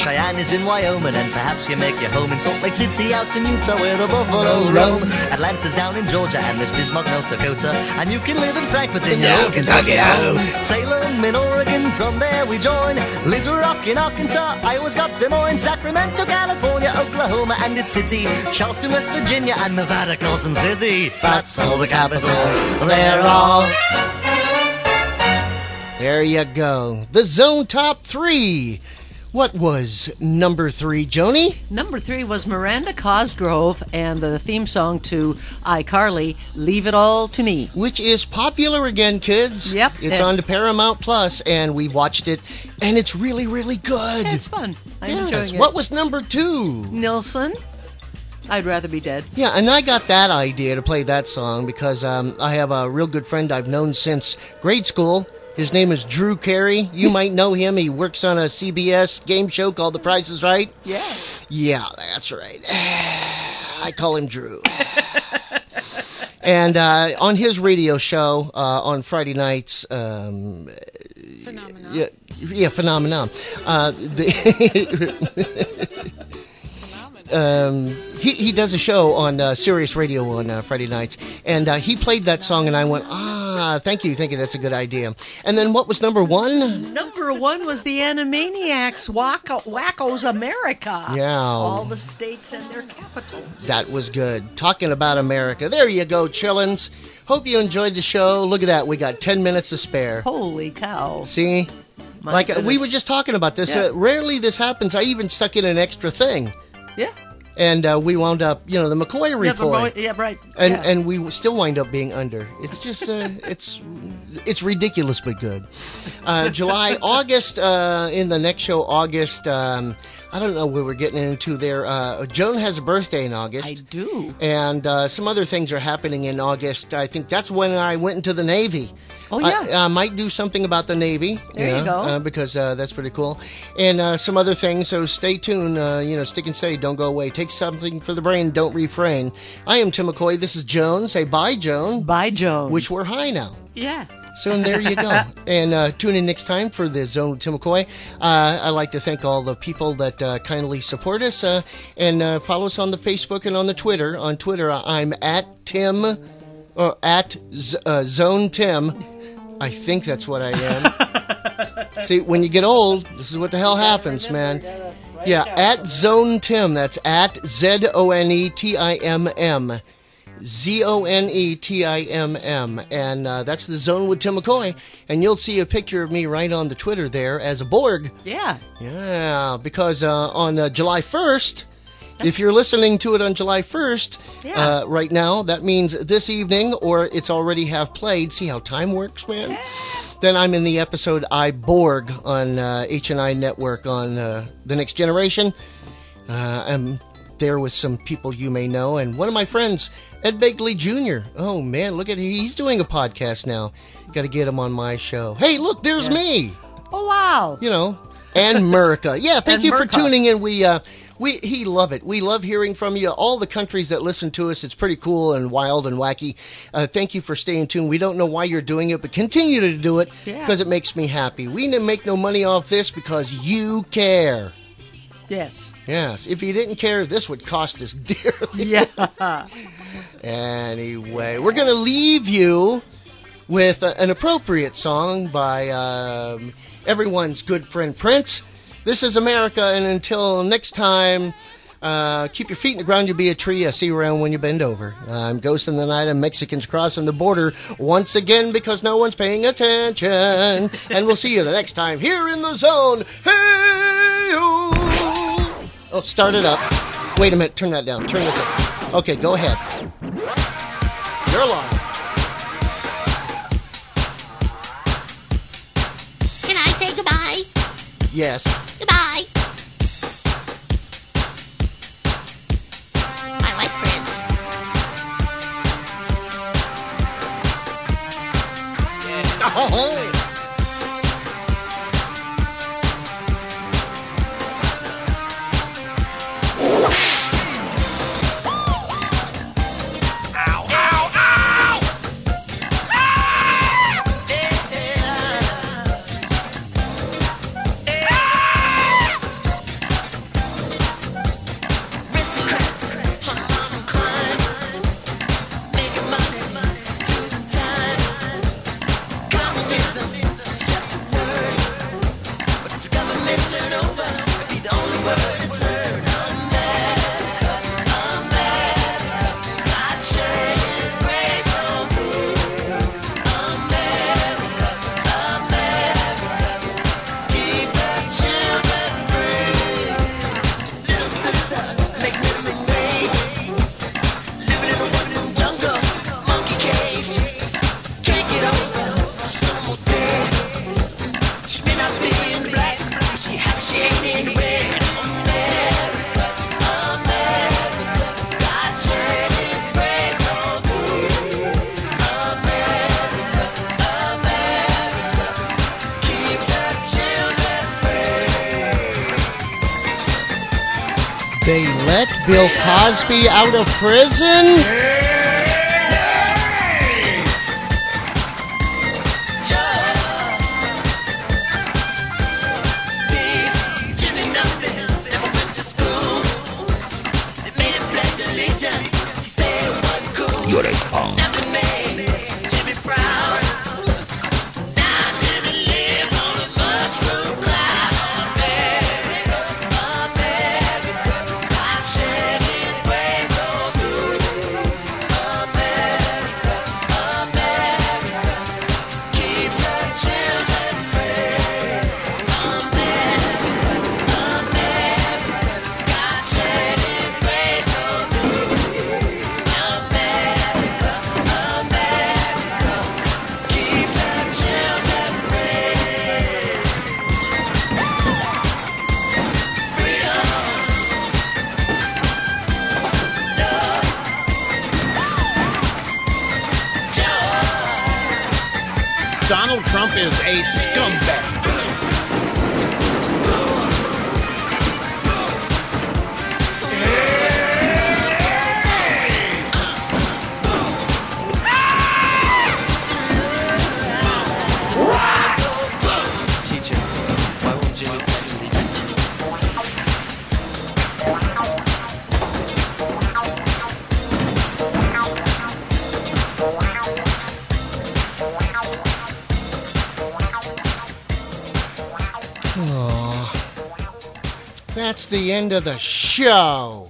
Cheyenne is in Wyoming, and perhaps you make your home in Salt Lake City, out in Utah where the buffalo roam. Atlanta's down in Georgia, and there's Bismarck, North Dakota, and you can live in Frankfort in your Kentucky home. Salem in Oregon, from there we join. Little Rock in Arkansas, Iowa's got Des Moines, Sacramento, California, Oklahoma, and its city, Charleston, West Virginia, and Nevada, Carson City. That's all the capitals. They're all. There you go. The Zone Top 3. What was number 3, Joni? Number three was Miranda Cosgrove and the theme song to iCarly, Leave It All to Me. Which is popular again, kids. Yep. It's on to Paramount Plus, and we've watched it, and it's really, really good. It's fun. I'm Yes. enjoying it. What was number two? Nilsson. I'd rather be dead. Yeah, and I got that idea to play that song because um, I have a real good friend I've known since grade school. His name is Drew Carey. You might know him. He works on a CBS game show called The Price is Right. Yeah. Yeah, that's right. I call him Drew. and uh, on his radio show uh, on Friday nights, um, yeah, yeah, phenomenon. Uh, the um, he he does a show on uh, Sirius Radio on uh, Friday nights, and uh, he played that song, and I went, ah, thank you, thank you, that's a good idea. And then what was number one? Number one was the Animaniacs Wakko, Wakko's America. Yeah. All the states and their capitals. That was good. Talking about America. There you go, chillins. Hope you enjoyed the show. Look at that, we got ten minutes to spare. Holy cow. See? My like uh, we were just talking about this. Yeah. Uh, rarely this happens. I even stuck in an extra thing. Yeah. And uh, we wound up, you know, the McCoy but- yeah, right. And yeah. and we still wind up being under. It's just uh, it's it's ridiculous but good. Uh, July, August. Uh, in the next show, August. Um, I don't know where we're getting into there. Uh, Joan has a birthday in August. I do. And uh, some other things are happening in August. I think that's when I went into the Navy. Oh, yeah. I might do something about the Navy. There you go. Uh, because uh, that's pretty cool. And uh, some other things. So stay tuned. Uh, you know, stick and stay. Don't go away. Take something for the brain. Don't refrain. I am Timm McCoy. This is Joan. Say bye, Joan. Bye, Joan. Which we're high now. Yeah. So there you go. and uh, tune in next time for the Zone with Timm McCoy. Uh, I'd like to thank all the people that uh, kindly support us uh, and uh, follow us on the Facebook and on the Twitter. On Twitter, I'm at Tim or at Z- uh, Zone Timm. I think that's what I am. See, when you get old, this is what the hell happens, man. Yeah, at Zone Timm. That's at Z O N E T I M M. Z O N E T I M M. And uh, that's the zone with Timm McCoy. And you'll see a picture of me right on the Twitter there as a Borg. Yeah. Yeah, because uh, on uh, July 1st, if you're listening to it on July 1st, Yeah. uh, right now, that means this evening or it's already half played. See how time works, man? Then I'm in the episode I Borg on uh, H&I Network on uh, The Next Generation. Uh, I'm there with some people you may know, and one of my friends, Ed Begley Jr. Oh man, look at he's doing a podcast now. Got to get him on my show. Hey, look, there's me. Oh, wow. You know, and Murica. Yeah, thank And you for tuning in. We uh, we he love it. We love hearing from you. All the countries that listen to us, it's pretty cool and wild and wacky. Uh, thank you for staying tuned. We don't know why you're doing it, but continue to do it Yeah. because it makes me happy. We didn't make no money off this because you care. Yes. Yes, if you didn't care, this would cost us dearly. Yeah. Anyway, we're going to leave you with a, an appropriate song by um, everyone's good friend Prince. This is America, and until next time, uh, keep your feet in the ground, you'll be a tree. I see you around when you bend over. I'm Ghost in the Night, and Mexicans crossing the border once again because no one's paying attention. and we'll see you the next time here in the zone. Hey, Oh, start it up. Wait a minute, turn that down. Turn this up. Okay, go ahead. You're live. Can I say goodbye? Yes. Goodbye. I like Prince. Oh. Out of prison? End of the show.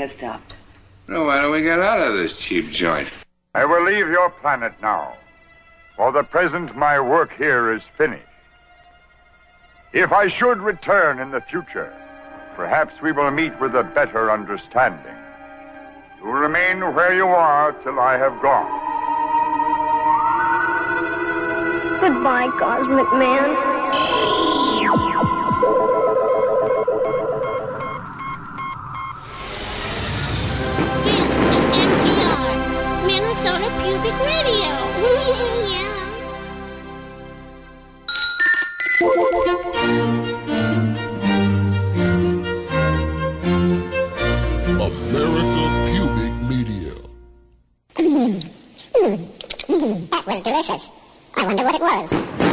The has stopped. Well, why don't we get out of this cheap joint? I will leave your planet now. For the present, my work here is finished. If I should return in the future, perhaps we will meet with a better understanding. You remain where you are till I have gone. Goodbye, Cosmic Man. Minnesota Radio. yeah. America Pubic Media. Mm. Mm. Mm. That was delicious. I wonder what it was.